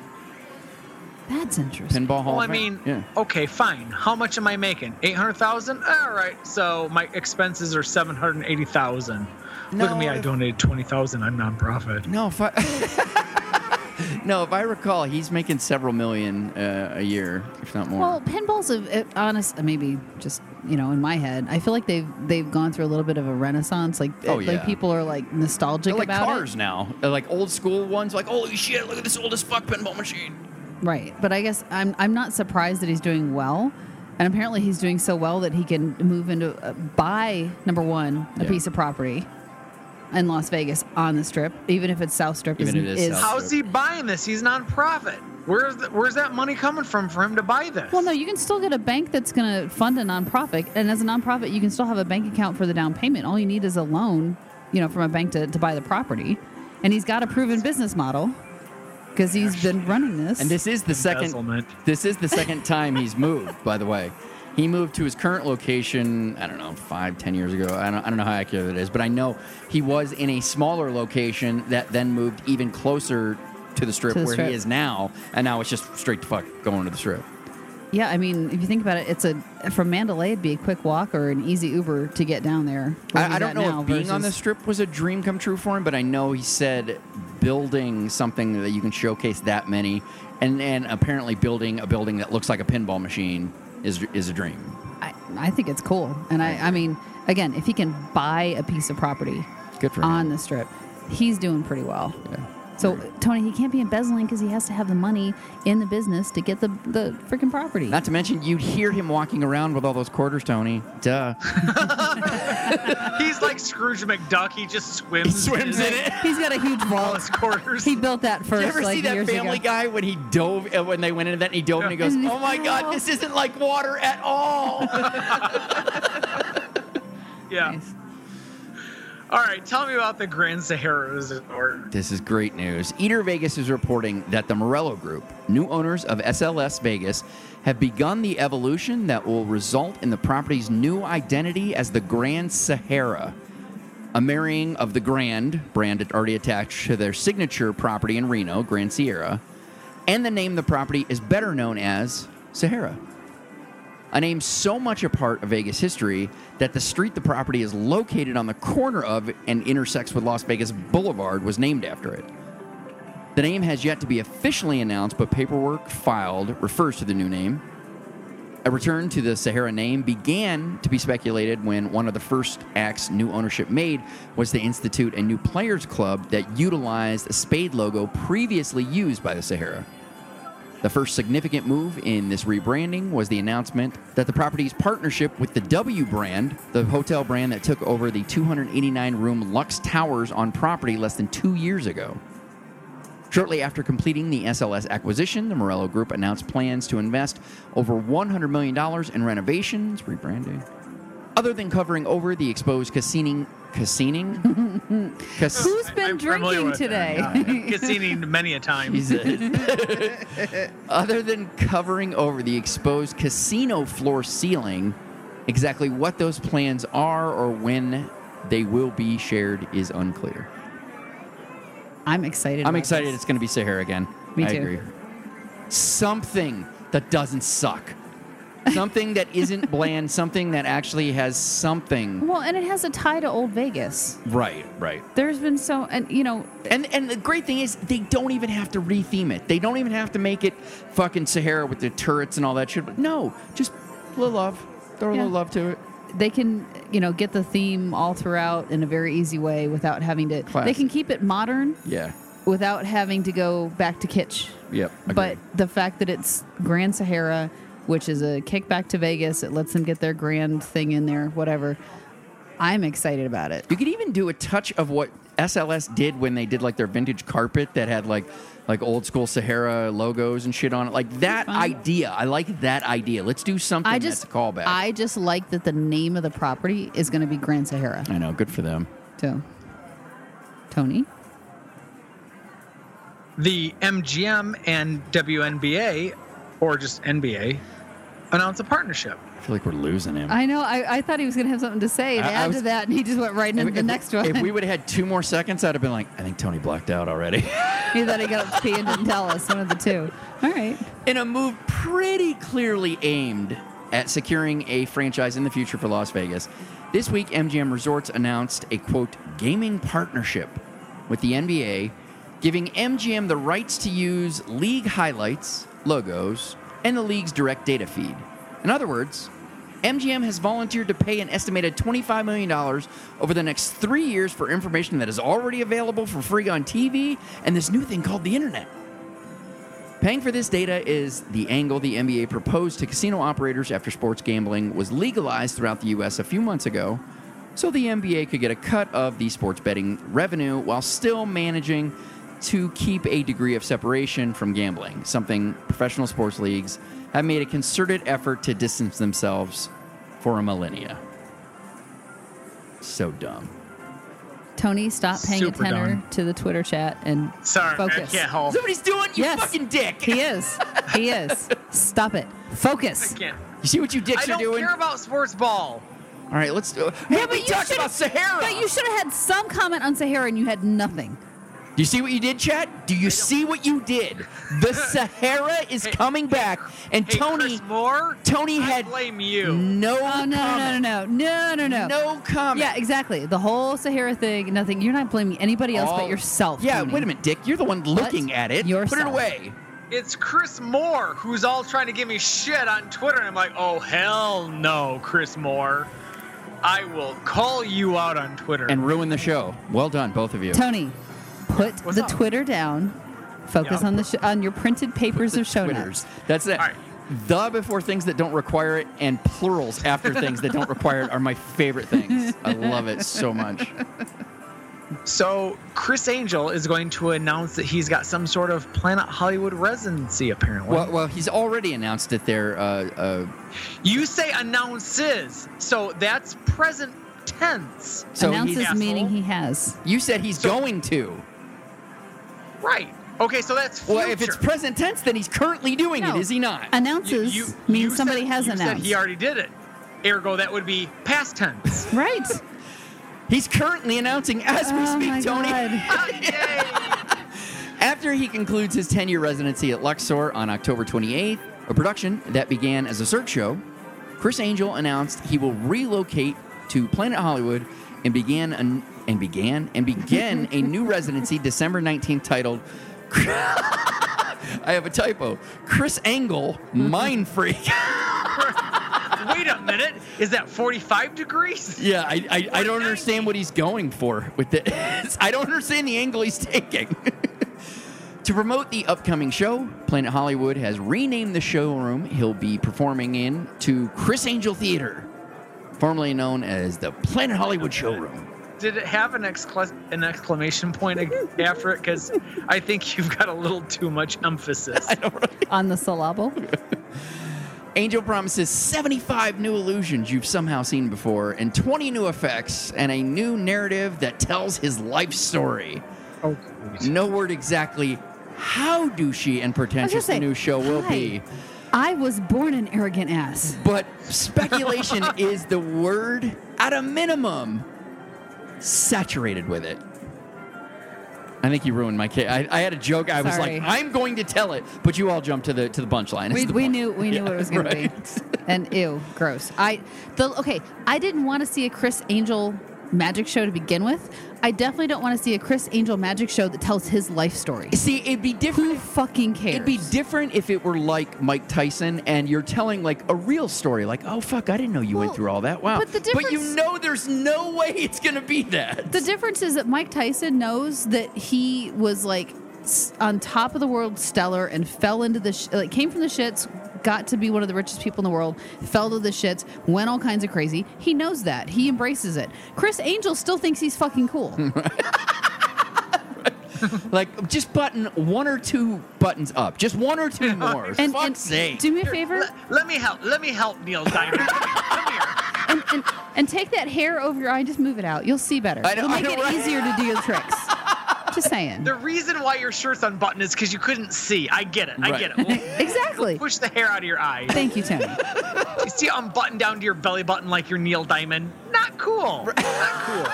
That's interesting. Pinball Hall. Well, I mean, yeah. okay, fine. How much am I making? Eight hundred thousand. All right. So my expenses are seven hundred eighty thousand. Look at me. No, I donated twenty thousand. I'm nonprofit. No, if I no, if I recall, he's making several million uh, a year, if not more. Well, pinball's a, a honest, maybe just you know, in my head, I feel like they've they've gone through a little bit of a renaissance. Like, Oh, like yeah. people are like nostalgic They're like about cars it, now. They're like old school ones. Like, holy shit! Look at this old as fuck pinball machine. right? But I guess I'm I'm not surprised that he's doing well, and apparently he's doing so well that he can move into uh, buy number one a Yeah. piece of property in Las Vegas on the Strip, even if it's South Strip. Even if it is South How's he buying this? He's nonprofit. Where's the, where's that money coming from for him to buy this? Well, no, you can still get a bank that's going to fund a nonprofit, and as a nonprofit, you can still have a bank account for the down payment. All you need is a loan, you know, from a bank to, to buy the property, and he's got a proven business model because he's been running this. And this is the second. This is the second time he's moved. By the way, he moved to his current location. I don't know, five, ten years ago. I don't, I don't know how accurate it is, but I know he was in a smaller location that then moved even closer to the strip To the where Strip. he is now, and now it's just straight to fuck going to the strip. yeah, I mean, if you think about it, it's a from Mandalay, it'd be a quick walk or an easy Uber to get down there. where I, he's I don't at know now if being on the versus- strip was a dream come true for him, but I know he said building something that you can showcase that many, and and apparently building a building that looks like a pinball machine is is a dream. I, I think it's cool, and I, I mean, again, if he can buy a piece of property Good for him. on the strip, he's doing pretty well. Yeah. So Tony, he can't be embezzling because he has to have the money in the business to get the the freaking property. Not to mention, you'd hear him walking around with all those quarters, Tony. Duh. He's like Scrooge McDuck. He just swims. He Swims in it. He's got a huge All vault. his quarters. He built that Did first. you ever like see that years Family ago. Guy when he dove uh, when they went into that and he dove and he goes, Yeah. "Oh my God, this isn't like water at all." yeah. Nice. All right. Tell me about the Grand Sahara Resort. This is great news. Eater Vegas is reporting that the Meruelo Group, new owners of SLS Vegas, have begun the evolution that will result in the property's new identity as the Grand Sahara. A marrying of the Grand brand already attached to their signature property in Reno, Grand Sierra, and the name the property is better known as Sahara. A name so much a part of Vegas history that the street the property is located on the corner of and intersects with Las Vegas Boulevard was named after it. The name has yet to be officially announced, but paperwork filed refers to the new name. A return to the Sahara name began to be speculated when one of the first acts new ownership made was to institute a new players club that utilized a spade logo previously used by the Sahara. The first significant move in this rebranding was the announcement that the property's partnership with the W brand, the hotel brand that took over the 289 room Lux Towers on property less than two years ago. Shortly after completing the SLS acquisition, the Meruelo Group announced plans to invest over $100 million in renovations, rebranding. Other than covering over the exposed casino, casino, Cas- Who's been I'm drinking today? yeah. Casino many a time. Jesus. Other than covering over the exposed casino floor ceiling, exactly what those plans are or when they will be shared is unclear. I'm excited. I'm excited this. it's going to be Sahara again. Me I too. agree. Something that doesn't suck. Something that isn't bland. Something that actually has something. Well, and it has a tie to Old Vegas. Right, right. There's been so, and you know, And and the great thing is they don't even have to retheme it. They don't even have to make it fucking Sahara with the turrets and all that shit. But no, just a little love. Throw a Yeah. little love to it. they can, you know, get the theme all throughout in a very easy way without having to. They can keep it modern Yeah. without having to go back to kitsch. Yep. But the fact that it's Grand Sahara, which is a kickback to Vegas, it lets them get their grand thing in there, whatever. I'm excited about it. You could even do a touch of what SLS did when they did like their vintage carpet that had like like old school Sahara logos and shit on it. Like that idea. I like that idea. Let's do something I just that's a callback. I just like that the name of the property is going to be Grand Sahara. I know, good for them. So, Tony, The MGM and WNBA, or just NBA, announced a partnership. I feel like we're losing him. I know I, I thought he was going to have something to say to I- I was- to that, and he just went right into If- the if- next one. If we would have had two more seconds, I'd have been like, I think Tony blacked out already. he thought he got up to pee and didn't tell us. One of the two. All right. In a move pretty clearly aimed at securing a franchise in the future for Las Vegas, this week MGM Resorts announced a quote gaming partnership with the NBA, giving MGM the rights to use league highlights, logos, and the league's direct data feed. In other words, MGM has volunteered to pay an estimated $25 million over the next three years for information that is already available for free on TV and this new thing called the internet. Paying for this data is the angle the NBA proposed to casino operators after sports gambling was legalized throughout the U.S. a few months ago, so the NBA could get a cut of the sports betting revenue while still managing to keep a degree of separation from gambling, something professional sports leagues have made a concerted effort to distance themselves for a millennia. So dumb. Tony, stop paying Super attention dumb. to the Twitter chat and Sorry, focus. I can't help. Somebody's doing you Yes. fucking dick. He is. He is. Stop it. Focus. I can't. You see what you dicks I are don't doing? care about sports ball. All right, let's do. Hey, Yeah, we you talked should've- about Sahara. But you should have had some comment on Sahara and you had nothing. Do you see what you did, Chat? Do you see what you did? The Sahara is Hey, coming back, and Hey, Tony, Chris Moore, Tony I blame you. no Oh, no, no, comment. no, no, no, no, no. No comment. Yeah, exactly. The whole Sahara thing, nothing. You're not blaming anybody else All- but yourself. Yeah, Tony. wait a minute, Dick. You're the one looking at it. Yourself. Put it away. It's Chris Moore who's all trying to give me shit on Twitter, and I'm like, oh hell no, Chris Moore. I will call you out on Twitter. And ruin the show. Well done, both of you. Tony, put What's the up? Twitter down. Focus Yeah. on the sh- on your printed papers of show Twitters. notes. That's it. All right. The before things that don't require it, and plurals after things that don't require it are my favorite things. I love it so much. so Criss Angel is going to announce that he's got some sort of Planet Hollywood residency. Apparently, Well, well, he's already announced it there. Uh, uh, you say announces, so that's present tense. so Announces he's, Asshole. meaning he has. you said he's So- going to. Right. Okay, so that's future. Well, if it's present tense, then he's currently doing No. it, is he not? Announces You- you- means you somebody said- has you announced. Said he already did it. Ergo, that would be past tense. right. He's currently announcing as we Oh speak, my Tony. God. Oh, After he concludes his 10 year residency at Luxor on October 28th, a production that began as a Cirque show, Criss Angel announced he will relocate to Planet Hollywood and began an, and began and begin a new residency December 19th titled I have a typo. Chris Angle, Mind Freak. Wait a minute. Is that 45 degrees? Yeah, I, I, I don't understand what he's going for with this. I don't understand the angle he's taking. to promote the upcoming show, Planet Hollywood has renamed the showroom he'll be performing in to Criss Angel Theater, formerly known as the Planet Hollywood Showroom. Did it have an, excla- an exclamation point after it? Because I think you've got a little too much emphasis. on the syllable. Angel promises 75 new illusions you've somehow seen before, and 20 new effects, and a new narrative that tells his life story. Oh, No word exactly how douchey and I was pretentious say, the new show will hi. be, I was born an arrogant ass. but speculation is the word at a minimum. Saturated with it. I think you ruined my case. I, I had a joke. I was Sorry. like, I'm going to tell it, but you all jumped to the to the punchline. We, the we knew we knew Yeah, what it was going right. to be, and ew, gross. I the okay. I didn't want to see a Criss Angel magic show to begin with. I definitely don't want to see a Criss Angel magic show that tells his life story. See, it'd be different. Who fucking cares? It'd be different if it were like Mike Tyson and you're telling like a real story, like, oh fuck, I didn't know you went through all that. Wow. but the difference, but you know there's no way it's gonna be that. The difference is that Mike Tyson knows that he was like on top of the world, stellar, and fell into the sh- like came from the shits, got to be one of the richest people in the world, fell to the shits, went all kinds of crazy. He knows that. He embraces it. Criss Angel still thinks he's fucking cool. like just button one or two buttons up, just one or two more. and, Fuck's and sake. do me a favor Let, let me help. Let me help Neil Diamond. Come here. and, and, and take that hair over your eye and just move it out. You'll see better. I know- It'll I make know, it right? easier to do your tricks. Just saying. The reason why your shirt's unbuttoned is because you couldn't see. I get it. I Right. get it. We'll exactly. push the hair out of your eyes. Thank you, Tony. You see unbuttoned down to your belly button like you're Neil Diamond. Not cool. Not cool.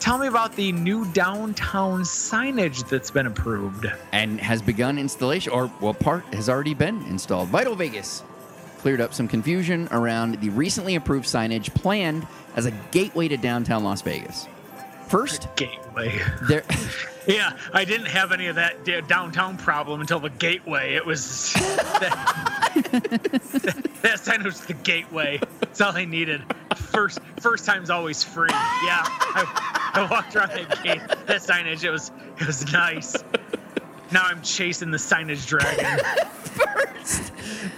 Tell me about the new downtown signage that's been approved. and has begun installation, or well, part has already been installed. Vital Vegas cleared up some confusion around the recently approved signage planned as a gateway to downtown Las Vegas. First, Gateway. there. Yeah, I didn't have any of that downtown problem until the gateway. It was that, that sign was the gateway. That's all I needed. First, first time's always free. Yeah, I, I walked around that gate, that signage. It was, it was nice. Now I'm chasing the signage dragon. first,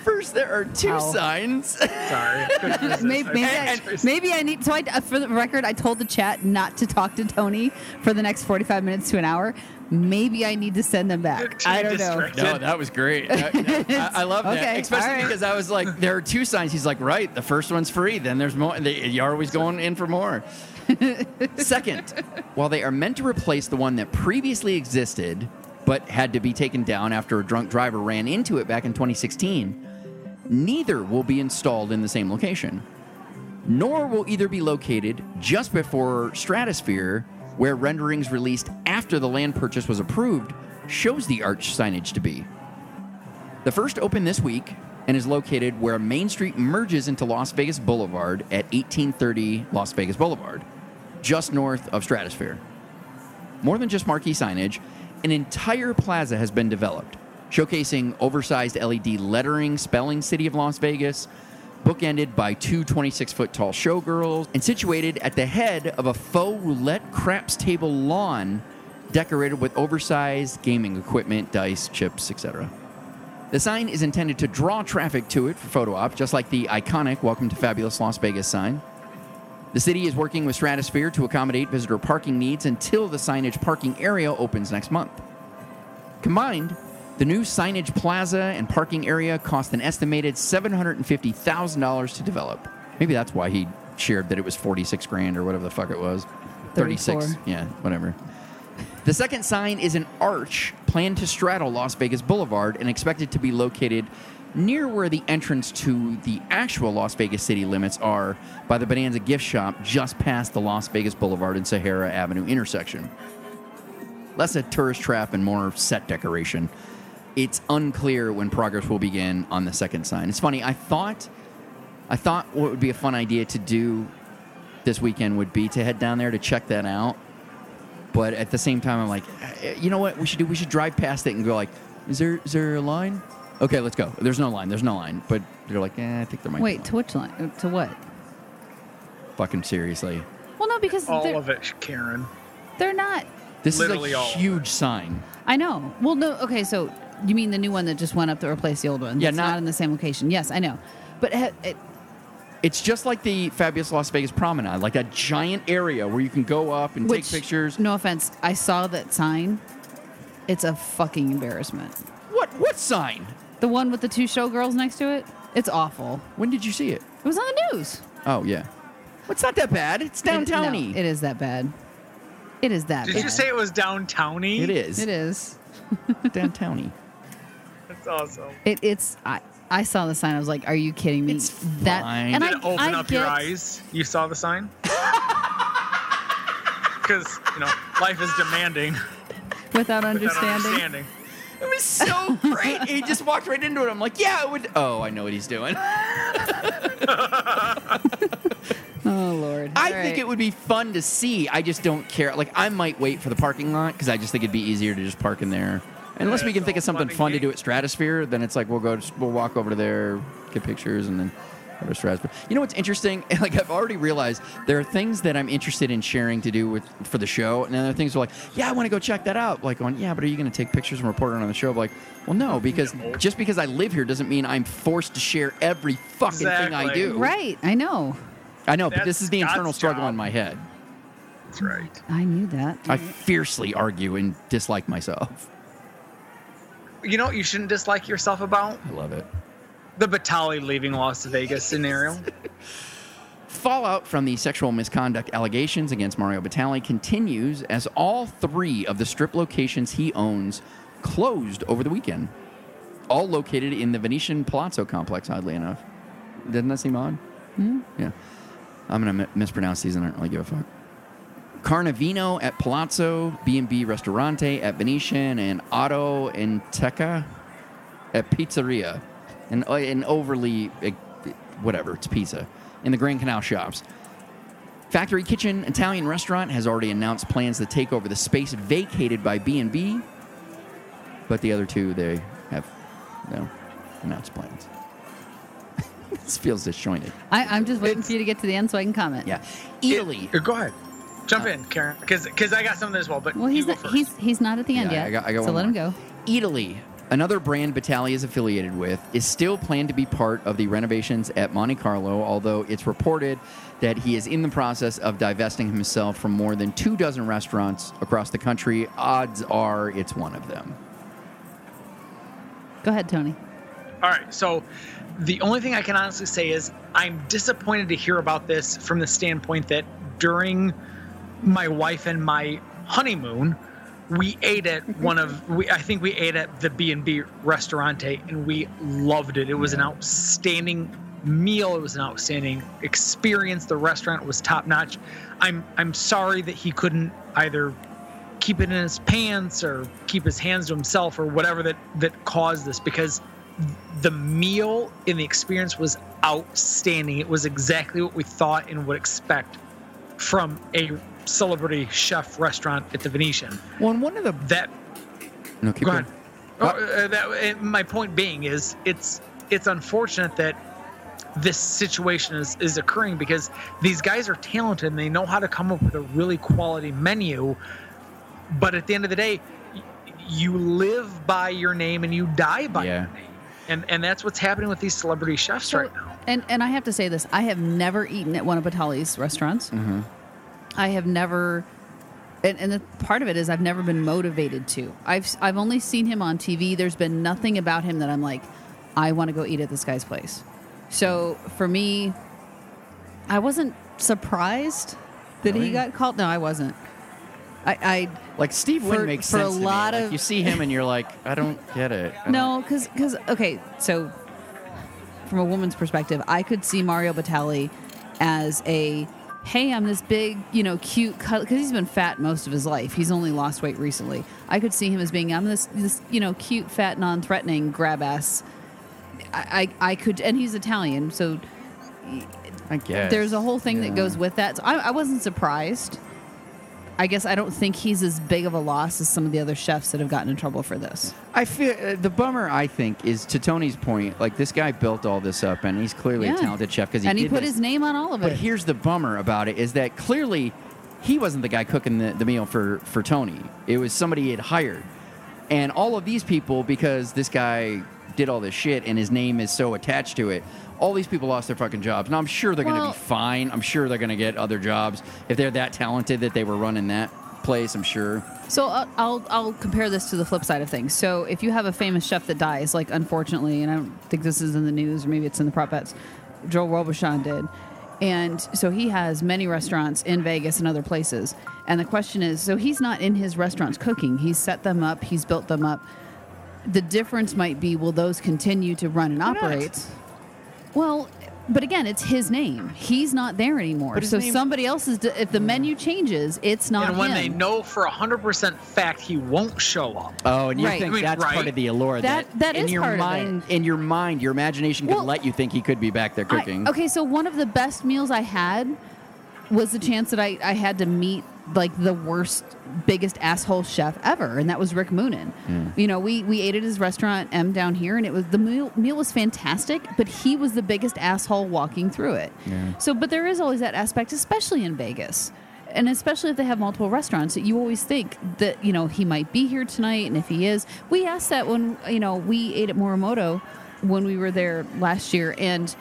first, there are two Ow. signs. Sorry, couldn't maybe, maybe, I, maybe I need. So, I, uh, for the record, I told the chat not to talk to Tony for the next forty-five minutes to an hour. Maybe I need to send them back. I don't know. No, that was great. I, I- I love that, especially all right. because I was like, there are two signs. He's like, right, the first one's free. Then there's more. They, you're always going in for more. Second, while they are meant to replace the one that previously existed but had to be taken down after a drunk driver ran into it back in 2016, neither will be installed in the same location. Nor will either be located just before Stratosphere, where renderings released after the land purchase was approved shows the arch signage to be. The first opened this week and is located where Main Street merges into Las Vegas Boulevard at 1830 Las Vegas Boulevard, just north of Stratosphere. More than just marquee signage, an entire plaza has been developed, showcasing oversized LED lettering spelling City of Las Vegas, bookended by two 26 foot tall showgirls, and situated at the head of a faux roulette craps table lawn decorated with oversized gaming equipment, dice, chips, etc. The sign is intended to draw traffic to it for photo op, just like the iconic Welcome to Fabulous Las Vegas sign. The city is working with Stratosphere to accommodate visitor parking needs until the signage parking area opens next month. Combined, the new signage plaza and parking area cost an estimated $750,000 to develop. Maybe that's why he shared that it was 46 grand or whatever the fuck it was. 36. 34. Yeah, whatever. The second sign is an arch planned to straddle Las Vegas Boulevard and expected to be located near where the entrance to the actual Las Vegas city limits are by the Bonanza gift shop just past the Las Vegas Boulevard and Sahara Avenue intersection. Less a tourist trap and more set decoration. It's unclear when progress will begin on the second sign. It's funny, I thought I thought what would be a fun idea to do this weekend would be to head down there to check that out. But at the same time, I'm like, eh, you know what we should do? We should drive past it and go like, is there is there a line? Okay, let's go. There's no line. There's no line. But they're like, eh, I think there might. be Wait, line." to which line? To what? fucking seriously. Well, no, because All they're, of it, Karen. they're not. This Literally is a all huge sign. I know. Well, no. Okay, so you mean the new one that just went up to replace the old one? Yeah, That's not- not in the same location. Yes, I know. But ha- it, It's just like the fabulous Las Vegas Promenade, like a giant area where you can go up and which, take pictures. No offense, I saw that sign. It's a fucking embarrassment. What what sign? The one with the two showgirls next to it. It's awful. When did you see it? It was on the news. Oh yeah. Well, it's not that bad. It's It- no, downtowny. it is that bad. It is that Did bad. you say it was downtowny? it is. It is. downtowny. That's awesome. It, it's. I. I saw the sign. I was like, "Are you kidding me?" It's that fine. and Did I it open I up get, your eyes? You saw the sign? because you know life is demanding Without without understanding. Understanding. It was so great. he just walked right into it. I'm like, yeah, it would. Oh, I know what he's doing. Oh Lord. I All think right. it would be fun to see. I just don't care. Like, I might wait for the parking lot because I just think it'd be easier to just park in there. Unless Yeah, we can think all of something fun fun and to do at Stratosphere, then it's like we'll go. To, we'll walk over to there, get pictures, and then go to Stratosphere. You know what's interesting? Like I've already realized there are things that I'm interested in sharing to do with for the show, and then there are things where like, yeah, I want to go check that out. Like, on yeah, but are you going to take pictures and report it on the show? I'm like, well, no, because just because I live here doesn't mean I'm forced to share every fucking thing I do. Right. I know. I know, but this is the internal struggle job. in my head. That's right. I knew that. I fiercely argue and dislike myself. You know what you shouldn't dislike yourself about? I love it. The Batali leaving Las Vegas scenario. Fallout from the sexual misconduct allegations against Mario Batali continues as all three of the strip locations he owns closed over the weekend. All located in the Venetian Palazzo complex, oddly enough. Doesn't that seem odd? Hmm? Yeah. I'm going to mispronounce these and I don't really give a fuck. Carnevino at Palazzo, B&B Ristorante at Venetian, and Otto and Teca at Pizzeria. And an overly, whatever, it's pizza. In the Grand Canal shops. Factory Kitchen Italian Restaurant has already announced plans to take over the space vacated by B&B. But the other two, they have no announced plans. this feels disjointed. I, I'm just waiting It's- for you to get to the end so I can comment. Yeah. Eataly. Uh, Go ahead. Jump in, Karen, because I got something as well. But Well, you he's go not, first. he's he's not at the end Yeah, yet. I got- I got so one let him go. Eataly, another brand Batali is affiliated with, is still planned to be part of the renovations at Monte Carlo, although it's reported that he is in the process of divesting himself from more than two dozen restaurants across the country. Odds are it's one of them. Go ahead, Tony. All right. So the only thing I can honestly say is I'm disappointed to hear about this from the standpoint that during my wife and my honeymoon, we ate at one of we I think we ate at the B&B restaurante and we loved it. It was an outstanding meal. It was an outstanding experience. The restaurant was top notch. I'm I'm sorry that he couldn't either keep it in his pants or keep his hands to himself or whatever that that caused this because the meal and the experience was outstanding. It was exactly what we thought and would expect from a celebrity chef restaurant at the Venetian. Well, one of the That no, keep go going. Oh, uh, that, my point being is it's it's unfortunate that this situation is, is occurring because these guys are talented and they know how to come up with a really quality menu. But at the end of the day, you live by your name and you die by Yeah. your name. And and that's what's happening with these celebrity chefs So- right now. And and I have to say this: I have never eaten at one of Batali's restaurants. Mm-hmm. I have never, and, and the part of it is I've never been motivated to. I've I've only seen him on TV. There's been nothing about him that I'm like, I want to go eat at this guy's place. So for me, I wasn't surprised that Really? he got called. No, I wasn't. I, I Like Steve Wynn makes for a sense me. lot Like, of- you see him and you're like, I don't get it. Don't- No, because because okay, so from a woman's perspective, I could see Mario Batali as a hey, I'm this big, you know, cute because he's been fat most of his life. He's only lost weight recently. I could see him as being I'm this this you know cute, fat, non-threatening grab ass. I, I I could, and he's Italian, so I guess there's a whole thing that goes with that. So I, I wasn't surprised. I guess I don't think he's as big of a loss as some of the other chefs that have gotten in trouble for this. I feel uh, the bummer. I think is to Tony's point. Like this guy built all this up, and he's clearly Yeah. a talented chef because he and he put this. his name on all of it. But here's the bummer about it is that clearly he wasn't the guy cooking the, the meal for, for Tony. It was somebody he had hired. And all of these people, because this guy did all this shit and his name is so attached to it, all these people lost their fucking jobs. Now I'm sure they're going Well- to be fine. I'm sure they're going to get other jobs if they're that talented that they were running that place. I'm sure. So I'll, I'll I'll compare this to the flip side of things. So if you have a famous chef that dies, like unfortunately, and I don't think this is in the news or maybe it's in the prop bets, Joel Robuchon did, and so he has many restaurants in Vegas and other places. And the question is, so he's not in his restaurants cooking. He's set them up. He's built them up. The difference might be, will those continue to run and not? operate? Well, But again, it's his name. He's not there anymore. So name- somebody else is. If the menu changes, it's not and when him. they know for 100% fact he won't show up. Oh, and you Right. think I mean, that's part of the allure That- that in is your part of it. mind, in your mind, your imagination could Well, let you think he could be back there I- cooking. okay, so one of the best meals I had was the chance that I, I had to meet like the worst, biggest asshole chef ever, and that was Rick Moonen. Hmm. You know, we we ate at his restaurant M down here, and it was the meal meal was fantastic, but he was the biggest asshole walking through it. So, but there is always that aspect, especially in Vegas. And especially if they have multiple restaurants, that you always think that you know he might be here tonight, and if he is, we asked that when you know we ate at Morimoto when we were there last year, and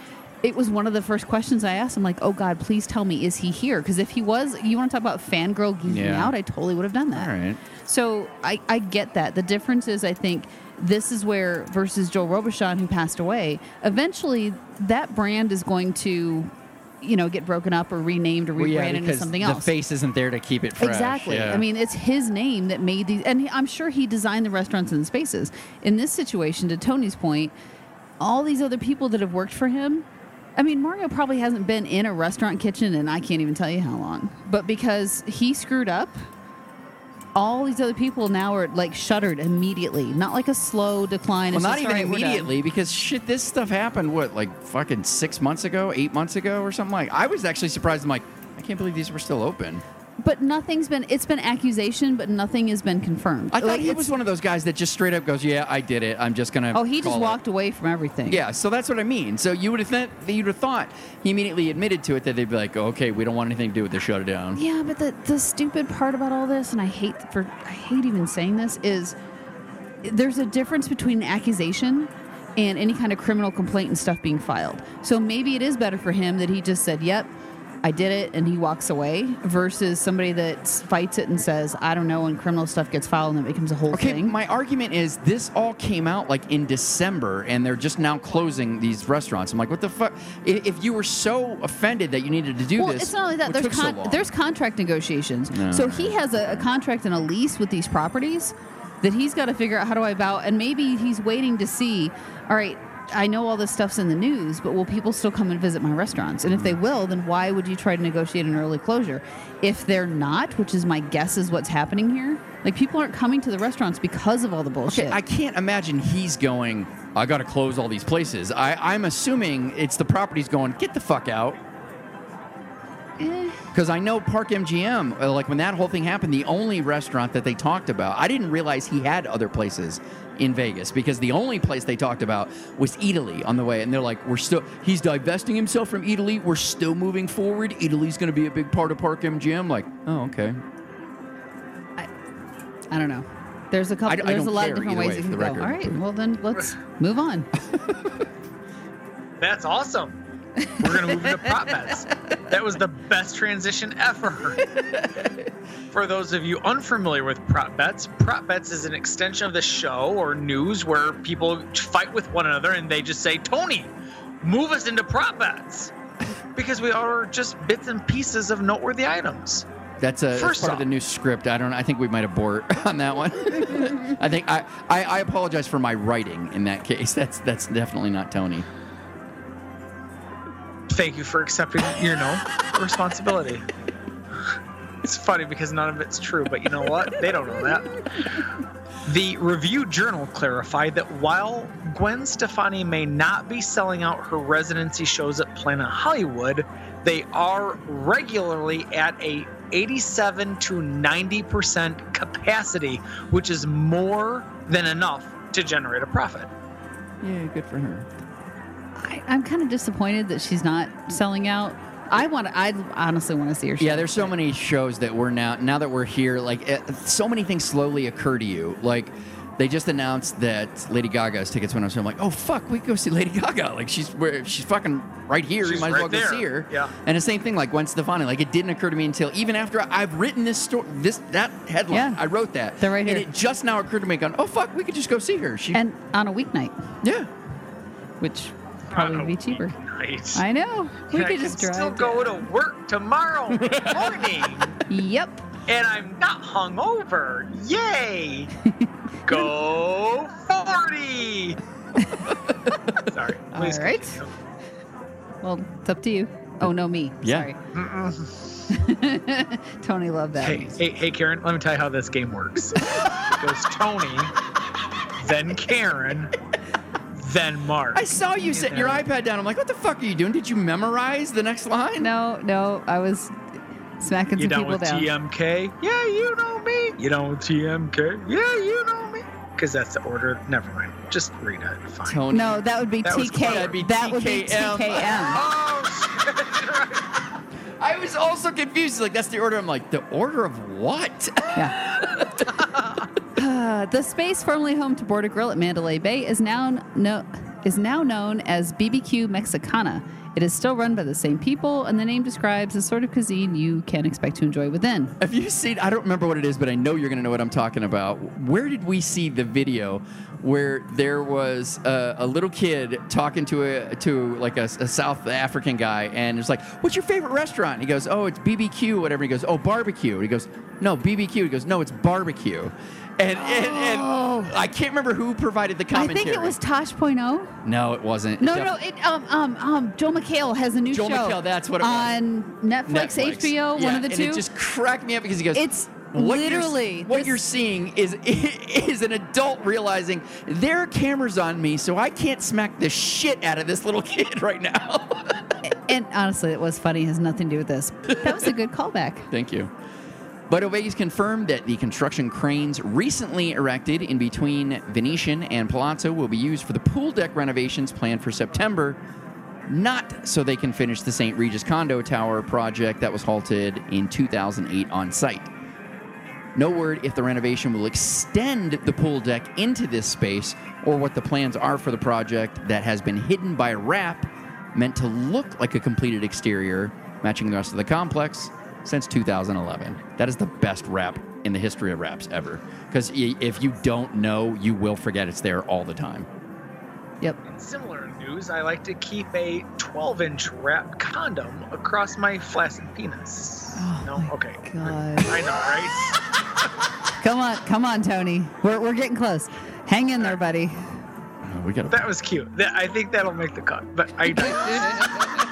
it was one of the first questions I asked I'm like, "Oh God, please tell me, is he here?" Because if he was, you want to talk about fangirl geeking Yeah. out, I totally would have done that. All right. So I, I get that. The difference is, I think this is where versus Joel Robuchon, who passed away. Eventually, that brand is going to, you know, get broken up or renamed or Well, yeah, rebranded into something the else. face isn't there to keep it fresh. Exactly. yeah. I mean, it's his name that made these, and I'm sure he designed the restaurants and the spaces. In this situation, to Tony's point, all these other people that have worked for him. I mean, Mario probably hasn't been in a restaurant kitchen, and I can't even tell you how long. But because he screwed up, all these other people now are like shuttered immediately. Not like a slow decline. well, It's not just, even "All right, immediately because shit, this stuff happened what like fucking six months ago, eight months ago, or something like. I was actually surprised. I'm like, I can't believe these were still open. But nothing's been. It's been accusation, but nothing has been confirmed. I thought Like, he was one of those guys that just straight up goes, "Yeah, I did it. I'm just gonna." Oh, he just call it." walked away from everything. Yeah, so that's what I mean. So you would have th- you'd have thought he immediately admitted to it that they'd be like, oh, "Okay, we don't want anything to do with this. Shut it down." Yeah, but the the stupid part about all this, and I hate for I hate even saying this, is there's a difference between an accusation and any kind of criminal complaint and stuff being filed. So maybe it is better for him that he just said, "Yep, I did it," and he walks away, versus somebody that fights it and says, "I don't know," and criminal stuff gets filed and it becomes a whole Okay, thing. my argument is this all came out like in December, and they're just now closing these restaurants. I'm like, what the fuck? If, if you were so offended that you needed to do well, this, it's not only that. There's took so there's contract negotiations. No. So he has a, a contract and a lease with these properties that he's got to figure out how do I bow. And maybe he's waiting to see. All right, I know all this stuff's in the news, but will people still come and visit my restaurants? And if they will, then why would you try to negotiate an early closure? If they're not, which is my guess is what's happening here, like people aren't coming to the restaurants because of all the bullshit. Okay, I can't imagine he's going. I got to close all these places. I, I'm assuming it's the properties going. Get the fuck out. Eh. Because I know Park MGM, uh, like when that whole thing happened, the only restaurant that they talked about, I didn't realize he had other places in Vegas because the only place they talked about was Eataly on the way. And they're like, we're still, he's divesting himself from Eataly. We're still moving forward. Eataly's going to be a big part of Park MGM. Like, oh, okay. I I don't know. There's a couple. I- I there's a lot of different ways way, it for can go. record. All right. Well, then let's move on. That's awesome. We're gonna move into prop bets. That was the best transition ever. For those of you unfamiliar with prop bets, prop bets is an extension of the show or news where people fight with one another and they just say, "Tony, move us into prop bets," because we are just bits and pieces of noteworthy items. That's a that's part of the new script. I don't. I think we might abort on that one. I think I, I I apologize for my writing in that case. That's that's definitely not Tony. Thank you for accepting, you know, responsibility. It's funny because none of it's true, but you know what? They don't know that. The Review Journal clarified that while Gwen Stefani may not be selling out her residency shows at Planet Hollywood, they are regularly at a 87 to 90% capacity, which is more than enough to generate a profit. Yeah, good for her. I, I'm kind of disappointed that she's not selling out. I want. I honestly want to see her. Show. Yeah, there's so many shows that we're now now that we're here. Like, eh, so many things slowly occur to you. Like, they just announced that Lady Gaga's tickets went on. sale. I'm like, oh fuck, we go see Lady Gaga. Like, she's where she's fucking right here. you She's might as well right go there. see her. Yeah. And the same thing like Gwen Stefani. Like, it didn't occur to me until even after I've written this story, this that headline. Yeah. I wrote that. They're right And it just now occurred to me. Going, oh fuck, we could just go see her. She. and on a weeknight, yeah. which probably would be cheaper. Nice. I know. We I could can just drive. still go to work tomorrow morning. Yep. and I'm not hungover. Yay! Go 40! Sorry. Please All right. continue. well, it's up to you. Oh no, me. Yeah. Sorry. Tony loved that. Hey, hey, hey, Karen. Let me tell you how this game works. it goes Tony, then Karen, then Mark. I saw you setting your iPad down. I'm like, what the fuck are you doing? Did you memorize the next line? No, no, I was smacking You some down people with down. TMK? Yeah, you know me. You down with TMK? Yeah, you know me. Because that's the order. Never mind. Just read it. Fine. Tony. No, that would be That TK. close. That'd be would be TKM. TKM. Oh, shit. I was also confused. Like, that's the order. I'm like, the order of what? Yeah. Uh, the space formerly home to Border Grill at Mandalay Bay is now no, is now known as BBQ Mexicana. It is still run by the same people, and the name describes the sort of cuisine you can expect to enjoy within. Have you seen? I don't remember what it is, but I know you're going to know what I'm talking about. Where did we see the video where there was a, a little kid talking to a to like a, a South African guy, and it's like, "What's your favorite restaurant?" And he goes, "Oh, it's BBQ, whatever." He goes, "Oh, barbecue." And he goes, "No, BBQ." He goes, "No, it's barbecue." And, and, and I can't remember who provided the Oh. I think it was Tosh Tosh.0. No, it wasn't. No, Def- no, it um um um Joel McHale has a new Joel show. McHale, that's what it was. on Netflix, HBO, Yeah, one of the and two. it just cracked me up because he goes, It's what you're- literally what this- you're seeing is is an adult realizing there are cameras on me, so I can't smack the shit out of this little kid right now. and honestly, it was funny. It has nothing to do with this. That was a good callback. Thank you. But Vegas confirmed that the construction cranes recently erected in between Venetian and Palazzo will be used for the pool deck renovations planned for September, not so they can finish the St. Regis condo tower project that was halted in 2008 on site. No word if the renovation will extend the pool deck into this space or what the plans are for the project that has been hidden by wrap meant to look like a completed exterior, matching the rest of the complex since 2011. That is the best rap in the history of raps ever. Because if you don't know, you will forget it's there all the time. Yep. In similar news, I like to keep a 12 inch wrap condom across my flaccid penis. Oh no? Okay. God. I know, right? Come on, come on, Tony. We're, we're getting close. Hang in there, buddy. Oh, we got That was cute. That, I think that'll make the cut. But I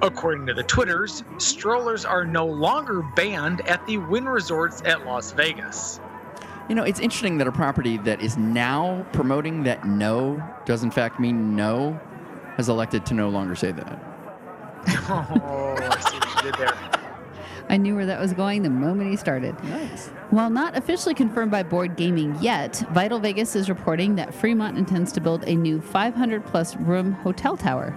According to the Twitters, strollers are no longer banned at the Wynn Resorts at Las Vegas. You know, it's interesting that a property that is now promoting that no does in fact mean no has elected to no longer say that. Oh, I see what you did there. I knew where that was going the moment he started. Nice. While not officially confirmed by Board Gaming yet, Vital Vegas is reporting that Fremont intends to build a new 500 plus room hotel tower.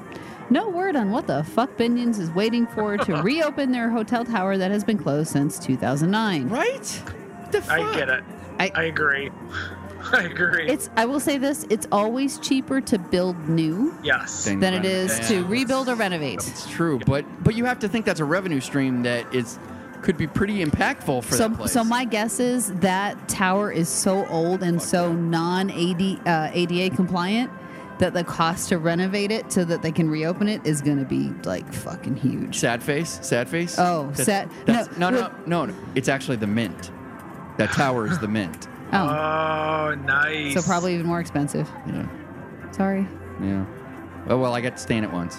No word on what the fuck Binions is waiting for to reopen their hotel tower that has been closed since 2009. Right? The fuck? I get it. I- I, agree. I agree. It's I will say this, it's always cheaper to build new yes. Dang. than it is to rebuild or renovate. It's true, but but you have to think that's a revenue stream that is could be pretty impactful for So, that place. so my guess is that tower is so old and so non AD, uh, ADA compliant that the cost to renovate it so that they can reopen it is going to be like fucking huge. sad face, sad face. Oh, That's- sad- that's- no, no, no, no, no, It's actually the mint. That tower is the mint. Oh, Oh, nice. so probably even more expensive. Yeah, Sorry. yeah. Oh well, I got to stay in it once.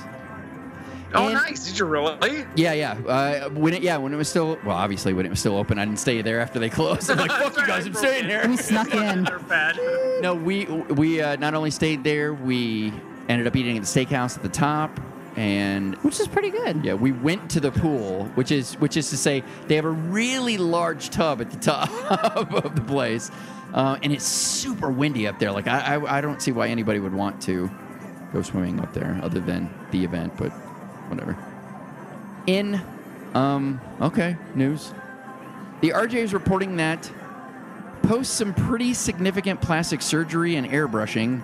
Oh, And- nice. Did you really? Yeah, yeah. Uh, when it, yeah, when it was still, well, obviously when it was still open, I didn't stay there after they closed. I'm like, fuck you guys, I'm staying here. We snuck in. No, we we uh, not only stayed there, we ended up eating at the steakhouse at the top, and Which is pretty good. yeah, we went to the pool, which is which is to say they have a really large tub at the top of the place, uh, and it's super windy up there. Like I, I I don't see why anybody would want to go swimming up there other than the event, but whatever. In, um, okay, news. The RJ is reporting that post some pretty significant plastic surgery and airbrushing.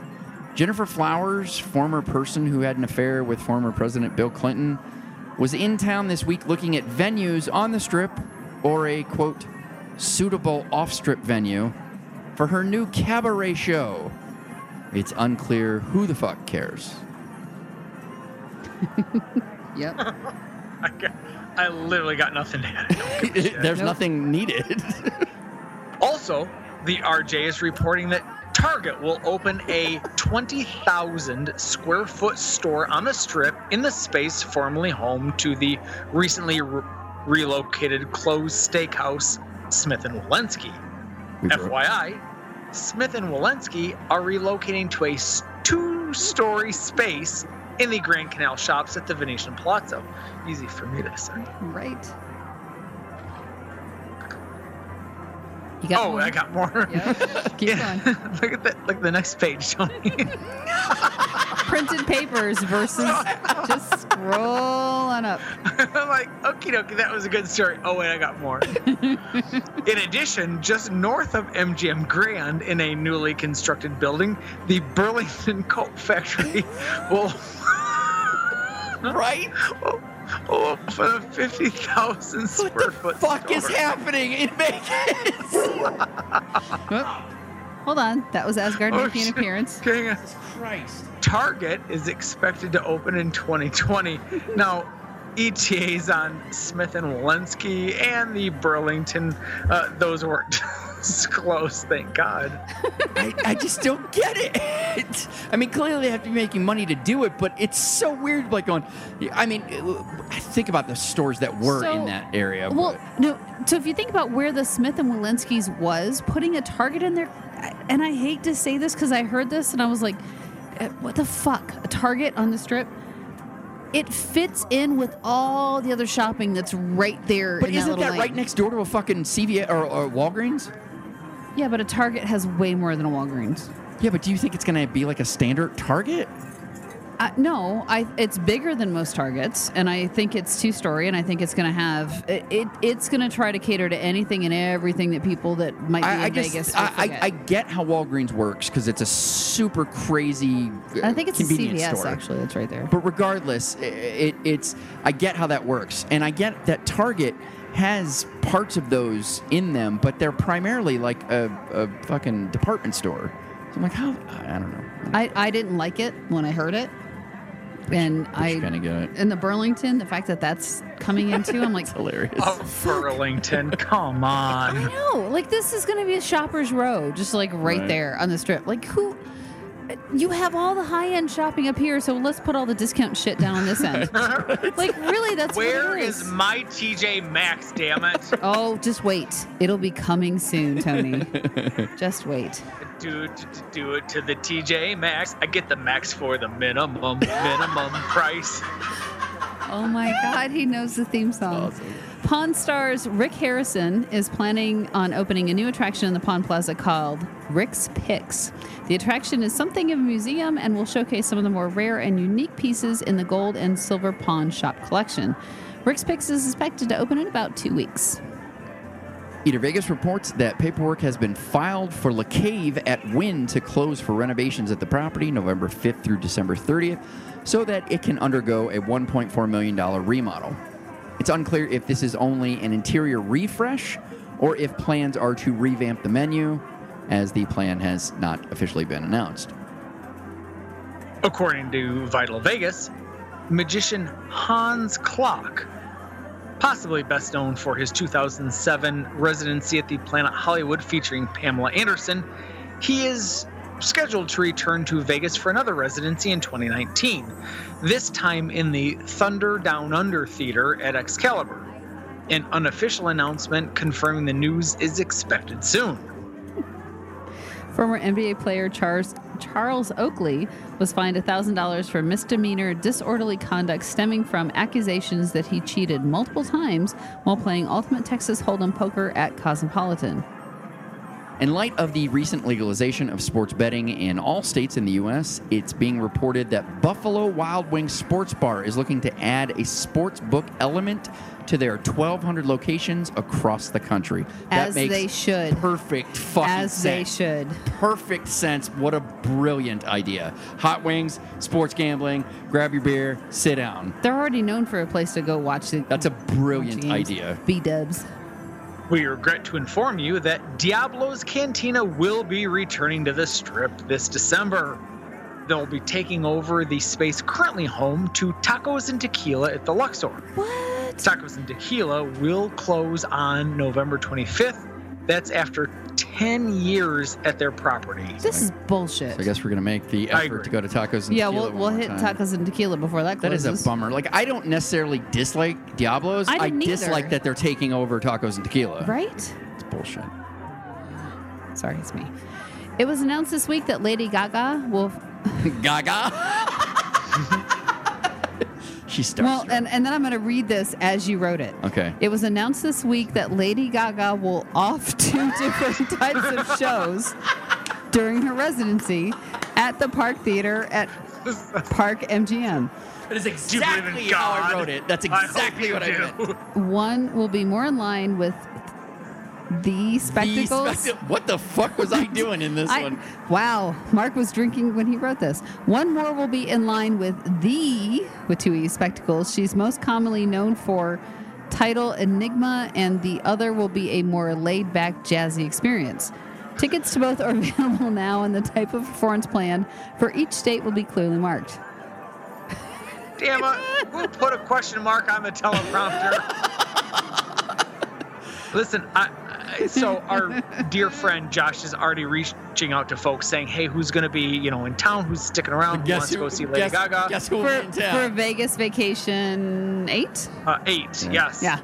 Gennifer Flowers, former person who had an affair with former President Bill Clinton, was in town this week looking at venues on the strip or a quote suitable off strip venue for her new cabaret show. It's unclear who the fuck cares. Yep. I, got, I literally got nothing to add. I don't give a shit. There's Nope. nothing needed. Also, the RJ is reporting that Target will open a 20,000 square foot store on the strip in the space formerly home to the recently re- relocated closed steakhouse Smith and Wollensky. FYI, Smith and Wollensky are relocating to a two-story space in the Grand Canal Shops at the Venetian Palazzo. Easy for me to say. Right. You got Oh, more? I got more. Yep. Keep Yeah. going. look at that. Look at the next page, Tony. Printed papers versus just scrolling up. I'm like, okie dokie, that was a good story. Oh, wait, I got more. in addition, just north of MGM Grand, in a newly constructed building, the Burlington Coat Factory will. Right? will open a 50,000 square foot Fuck is happening in Vegas? Hold on. That was Asgard Oh, making an appearance. Dang it. Christ. Target is expected to open in 2020. Now, ETAs on Smith and Wollensky and the Burlington, uh, those weren't disclosed, thank God. I, I just don't get it. I mean, clearly they have to be making money to do it, but it's so weird. Like going, I mean, think about the stores that were So- in that area. Well, but- no. So if you think about where the Smith and Wollensky's was, putting a Target in there, and I hate to say this because I heard this and I was like, eh, what the fuck? A Target on the strip? It fits in with all the other shopping that's right there. but isn't that, that right next door to a fucking CVS or, or Walgreens? Yeah, but a Target has way more than a Walgreens. Yeah, but do you think it's going to be like a standard Target? Uh, no, I it's bigger than most Targets, and I think it's two story, and I think it's going to have it, it. It's going to try to cater to anything and everything that people that might be I, in I just, Vegas. I, will I. I get how Walgreens works because it's a super crazy. uh, I think it's a convenience CVS store. actually. That's right there. But regardless, i- it, it's I get how that works, and I get that Target has parts of those in them, but they're primarily like a, a fucking department store. So I'm like, how? I don't know. I, I didn't like it when I heard it, and I kind of get it. in the Burlington, the fact that that's coming into, I'm like, It's hilarious. Oh, Burlington, come on. I know, like this is going to be a shopper's row, just like right, Right. there on the strip. Like who? You have all the high end shopping up here, so let's put all the discount shit down on this end. like really, that's Where what it is my TJ Maxx, damn it? Oh, just wait. It'll be coming soon, Tony. just wait. do, do, do it to the TJ Maxx. I get the max for the minimum, minimum price. Oh my God, he knows the theme song. Pawn Stars Rick Harrison is planning on opening a new attraction in the Pawn Plaza called Rick's Picks. The attraction is something of a museum and will showcase some of the more rare and unique pieces in the gold and silver pawn shop collection. Rick's Picks is expected to open in about two weeks. Eater Vegas reports that paperwork has been filed for La Cave at Wynn to close for renovations at the property November 5th through December 30th so that it can undergo a $1.4 million remodel. It's unclear if this is only an interior refresh or if plans are to revamp the menu, as the plan has not officially been announced. According to Vital Vegas, magician Hans Klok, possibly best known for his 2007 residency at the Planet Hollywood featuring Pamela Anderson, he is scheduled to return to Vegas for another residency in 2019, this time in the Thunder Down Under Theater at Excalibur. An unofficial announcement confirming the news is expected soon. Former NBA player Charles, Charles Oakley was fined $1,000 for misdemeanor disorderly conduct stemming from accusations that he cheated multiple times while playing Ultimate Texas Hold'em poker at Cosmopolitan. In light of the recent legalization of sports betting in all states in the U.S., it's being reported that Buffalo Wild Wings Sports Bar is looking to add a sports book element to their 1,200 locations across the country. As makes they should. Perfect fucking As they sense. should. Perfect sense. What a brilliant idea. Hot wings, sports gambling, grab your beer, sit down. They're already known for a place to go watch the. That's a brilliant idea. B dubs. We regret to inform you that Diablo's Cantina will be returning to the strip this December. They'll be taking over the space currently home to Tacos and Tequila at the Luxor. What? Tacos and Tequila will close on November 25th. That's after 10 years at their property. This is bullshit. So I guess we're gonna make the I effort agree. to go to tacos and yeah, tequila we'll one we'll more hit time. tacos and tequila before that That is closes. a bummer. Like I don't necessarily dislike Diablos. I didn't dislike either. that they're taking over tacos and tequila. Right? It's bullshit. Sorry, it's me. It was announced this week that Lady Gaga will Gaga. she starts. Well, and, and then I'm going to read this as you wrote it. Okay. It was announced this week that Lady Gaga will off two different types of shows during her residency at the Park Theater at Park MGM. that is exactly how I wrote it. That's exactly you what I do. meant. One will be more in line with the The spectacles. what the fuck was I doing in this I- one? wow, Mark was drinking when he wrote this. One more will be in line with the, with two E, spectacles she's most commonly known for, title Enigma, and the other will be a more laid back, jazzy experience. Tickets to both are available now, and the type of performance planned for each state will be clearly marked. Damn it. Uh, who put a question mark on the teleprompter? Listen, I, I, so our dear friend Josh is already reaching out to folks saying, hey, who's going to be, you know, in town? Who's sticking around? Who wants to go see Lady guess, Gaga? Guess who will For, be in for? Vegas Vacation 8? Uh, eight, yes. Yeah.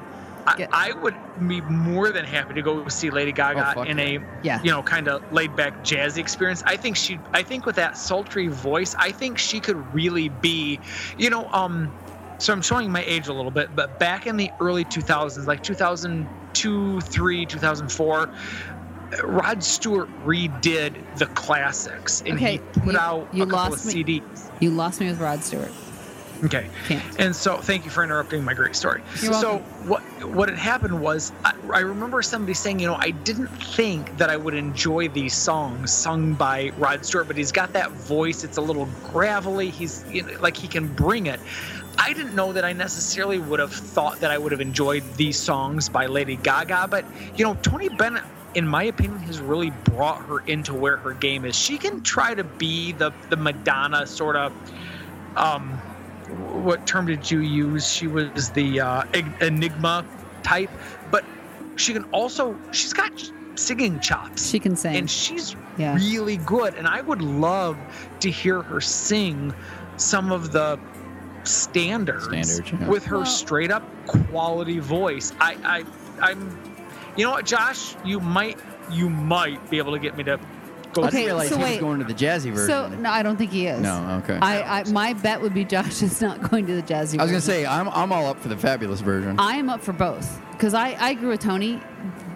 I, Yeah. I would be more than happy to go see Lady Gaga Oh, fuck in a Yeah. you know kind of laid back jazzy experience. I think she I think with that sultry voice, I think she could really be, you know, um so I'm showing my age a little bit, but back in the early 2000s, like 2002, 3, 2004, Rod Stewart redid the classics and Okay, he put you- out you a couple of me. CDs. You lost me with Rod Stewart. Okay. Can't. And so, thank you for interrupting my great story. You're so, welcome. what what had happened was, I, I remember somebody saying, you know, I didn't think that I would enjoy these songs sung by Rod Stewart, but he's got that voice. It's a little gravelly. He's you know, like he can bring it. I didn't know that I necessarily would have thought that I would have enjoyed these songs by Lady Gaga, but you know, Tony Bennett. In my opinion, has really brought her into where her game is. She can try to be the the Madonna sort of um, what term did you use? She was the uh, enigma type, but she can also she's got singing chops. She can sing. and she's Yeah. really good. And I would love to hear her sing some of the standards, Standards, yeah. with her Well- straight up quality voice. I, I I'm you know what, Josh, you might you might be able to get me to go I Okay, didn't realize so he was wait. going to the jazzy version. So no, I don't think he is. No, okay. I, I my bet would be Josh is not going to the jazzy. I was gonna say I'm I'm all up for the fabulous version. I am up for both because I I grew with Tony.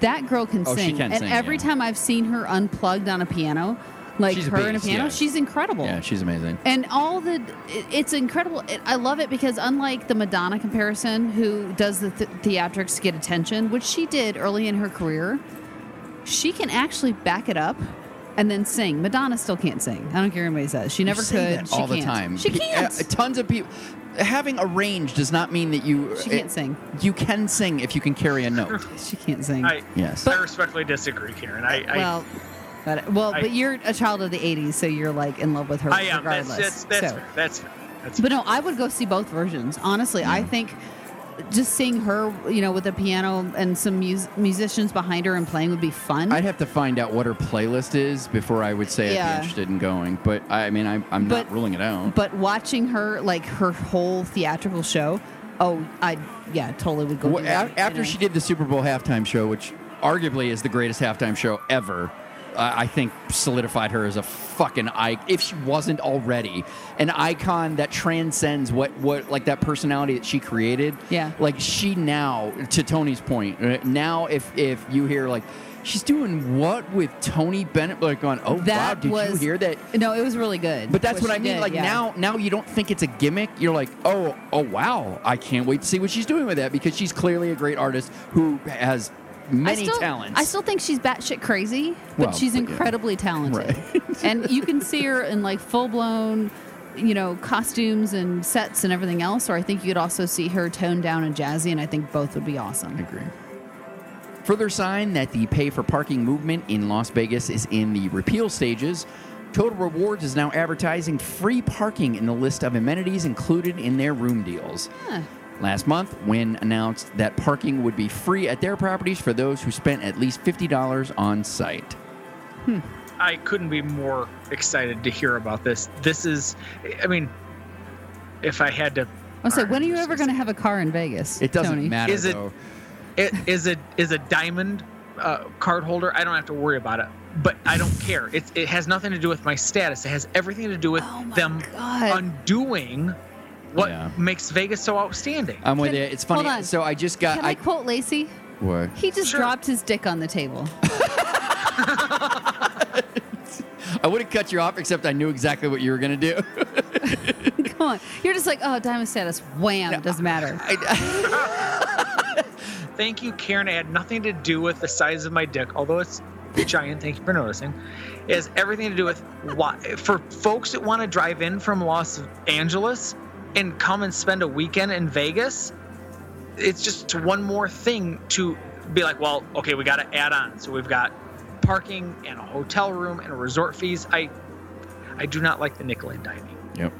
That girl can Oh, she sing, can and sing, every yeah. time I've seen her unplugged on a piano, like She's a her and a piano, yeah. she's incredible. yeah, she's amazing. And all the, it- it's incredible. It, I love it because unlike the Madonna comparison, who does the th- theatrics to get attention, which she did early in her career, she can actually back it up and then sing. Madonna still can't sing. I don't care what anybody says. She never You say could. that she all the can't. time. She can't. uh, tons of people. Having a range does not mean that you. She can't it- sing. You can sing if you can carry a note. she can't sing. I, Yes. I respectfully disagree, Karen. I, I well, but well, I- but you're a child of the '80s, so you're like in love with her I am. That's regardless. that's that's so. fair. That's fair. That's But no, I would go see both versions. Honestly, I think just seeing her, you know, with a piano and some mus- musicians behind her and playing would be fun. I'd have to find out what her playlist is before I would say I'd be interested in going. But I, I mean, I, I'm not ruling it out. but watching her, like her whole theatrical show, oh, I yeah, totally would go. Well, do that, after you know. she did the Super Bowl halftime show, which arguably is the greatest halftime show ever, I I think solidified her as a fucking icon. If she wasn't already an icon that transcends what what like that personality that she created. Yeah. Like she now, to Tony's point, uh, now if if you hear like. She's doing what with Tony Bennett? Like going, oh wow! that Did was you hear that? No, it was really good. But that's what, she I mean. did, like yeah. now, now you don't think it's a gimmick. You're like, oh, oh, wow! I can't wait to see what she's doing with that because she's clearly a great artist who has many I still, talents. I still think she's batshit crazy, but Well, she's but yeah. incredibly talented. and you can see her in like full blown, you know, costumes and sets and everything else. Or I think you could also see her toned down and jazzy, and I think both would be awesome. agree. Further sign that the pay for parking movement in Las Vegas is in the repeal stages. Total Rewards is now advertising free parking in the list of amenities included in their room deals. Huh. Last month, Wynn announced that parking would be free at their properties for those who spent at least $50 on site. I couldn't be more excited to hear about this. This is, I mean, if I had to, I'll say, when are you ever going to have a car in Vegas? It doesn't Tony? matter Is it- though. it is a diamond uh, card holder. I don't have to worry about it, but I don't care. It's it has nothing to do with my status. It has everything to do with Oh them God. undoing what Yeah. makes Vegas so outstanding. I'm with Can- you. It's hold funny. on. So I just got. Can I, I, quote Lacey? what? He just Sure. dropped his dick on the table. I would have cut you off, except I knew exactly what you were gonna do. Come on. You're just like, oh, diamond status. Wham. Doesn't matter. Thank you, Karen. It had nothing to do with the size of my dick, although it's giant. Thank you for noticing. It has everything to do with why for folks that want to drive in from Los Angeles and come and spend a weekend in Vegas. It's just one more thing to be like, well, okay, we got to add on. So we've got parking and a hotel room and resort fees. I, I do not like the nickel and diming. Yep.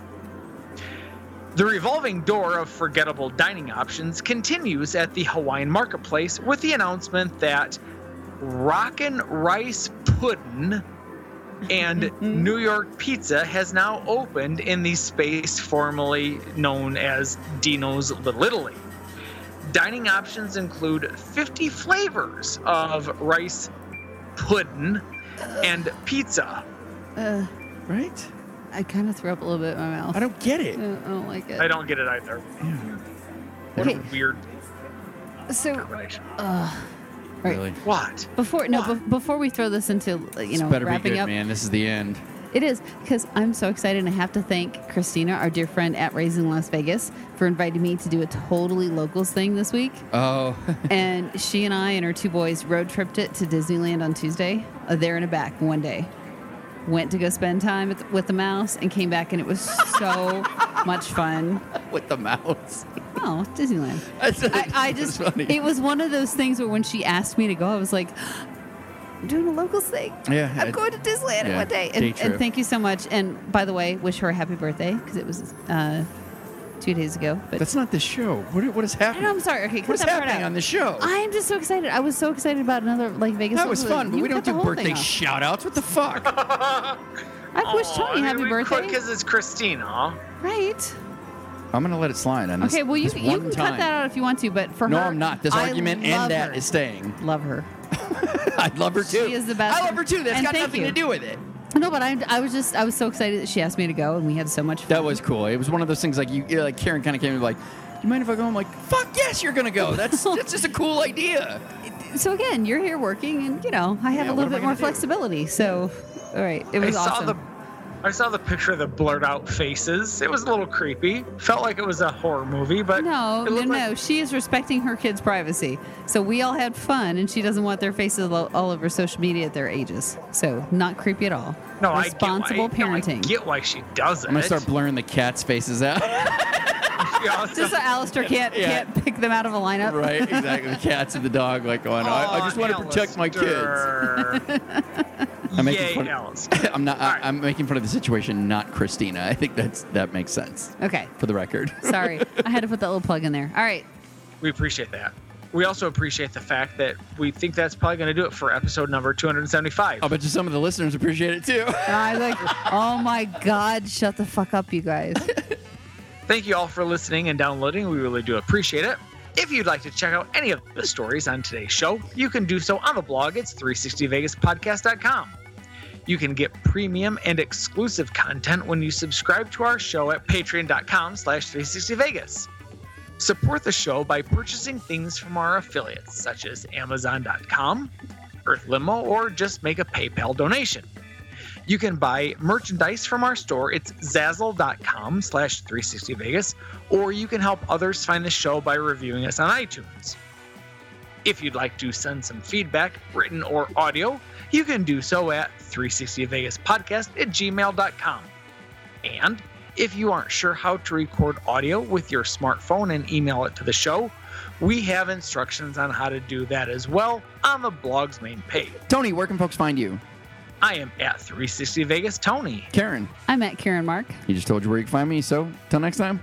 The revolving door of forgettable dining options continues at the Hawaiian Marketplace with the announcement that Rockin' Rice Puddin' and New York Pizza has now opened in the space formerly known as Dino's Little Italy. Dining options include 50 flavors of rice pudding and pizza. Uh, Right? I kind of threw up a little bit in my mouth. I don't get it. Uh, I don't like it. I don't get it either. What Okay. a weird So, uh, right. Really? What? Before no, be- before we throw this into you know better be wrapping good, up, man. This is the end. it is because I'm so excited. and I have to thank Christina, our dear friend at Raising Las Vegas, for inviting me to do a totally locals thing this week. Oh, and she and I and her two boys road tripped it to Disneyland on Tuesday, uh, there and a back one day. Went to go spend time with, with the mouse and came back, and it was so much fun. with the mouse. Oh, Disneyland. That's, I, I that's just, funny. it was one of those things where when she asked me to go, I was like, I'm doing a locals thing. Yeah, I'm it- going to Disneyland yeah, one day. day And, and thank you so much. And by the way, wish her a happy birthday because it was uh, two days ago. But That's not the show. What, what is I happening? know, I'm sorry. Okay, What is happening on the show? I'm just so excited. I was so excited about another like Vegas. that was fun, but You we don't do birthday shout outs. What the fuck? I wish Tony happy birthday. Because it's Christina. Right. I'm going to let it slide on this. Okay. Well, you, you can time. cut that out if you want to, but for her. No, her, I'm not. This I argument and that her. is staying. love her. I love her too. She is the best. I love her too. That's And got nothing you. to do with it. No, but I, I was just I was so excited that she asked me to go, and we had so much fun. That was cool. It was one of those things like you, like Karen kind of came and like, you mind if I go? I'm like, fuck yes, you're gonna go. That's that's just a cool idea. so again, you're here working, and you know I have Yeah, a little bit more gonna do? flexibility. So, all right, it was I saw awesome. the I saw the picture of the blurred out faces. It was a little creepy. Felt like it was a horror movie, but No, it no, like- no. She is respecting her kids' privacy. So we all had fun, and she doesn't want their faces all all over social media at their ages. So not creepy at all. No, responsible I get why, no, I parenting. get why she does it. I'm gonna start blurring the cats' faces out. Yeah, Just so Alistair can't Yeah. can't pick them out of a lineup. right, exactly. The cats and the dog, like going. I, I just want to protect my kids. Alistair. I'm making Yay, fun. Alistair. I'm not. All right. I, I'm making fun of the situation, not Christina. I think that's that makes sense Okay. for the record. Sorry, I had to put that little plug in there. All right. We appreciate that. We also appreciate the fact that we think that's probably going to do it for episode number 275. I'll bet you some of the listeners appreciate it too. And I was like, oh my God, shut the fuck up, you guys. Thank you all for listening and downloading. We really do appreciate it. If you'd like to check out any of the stories on today's show, you can do so on the blog. It's 360vegaspodcast.com. You can get premium and exclusive content when you subscribe to our show at patreon.com slash 360vegas. Support the show by purchasing things from our affiliates, such as amazon.com, Earth Limo, or just make a PayPal donation. You can buy merchandise from our store. It's zazzle.com slash 360vegas, or you can help others find the show by reviewing us on iTunes. If you'd like to send some feedback, written or audio, you can do so at 360vegaspodcast at gmail.com. And if you aren't sure how to record audio with your smartphone and email it to the show, we have instructions on how to do that as well on the blog's main page. Tony, where can folks find you? I am at 360 Vegas Tony. Karen, I'm at Karen Mark. he just told you where you can find me. So, till next time.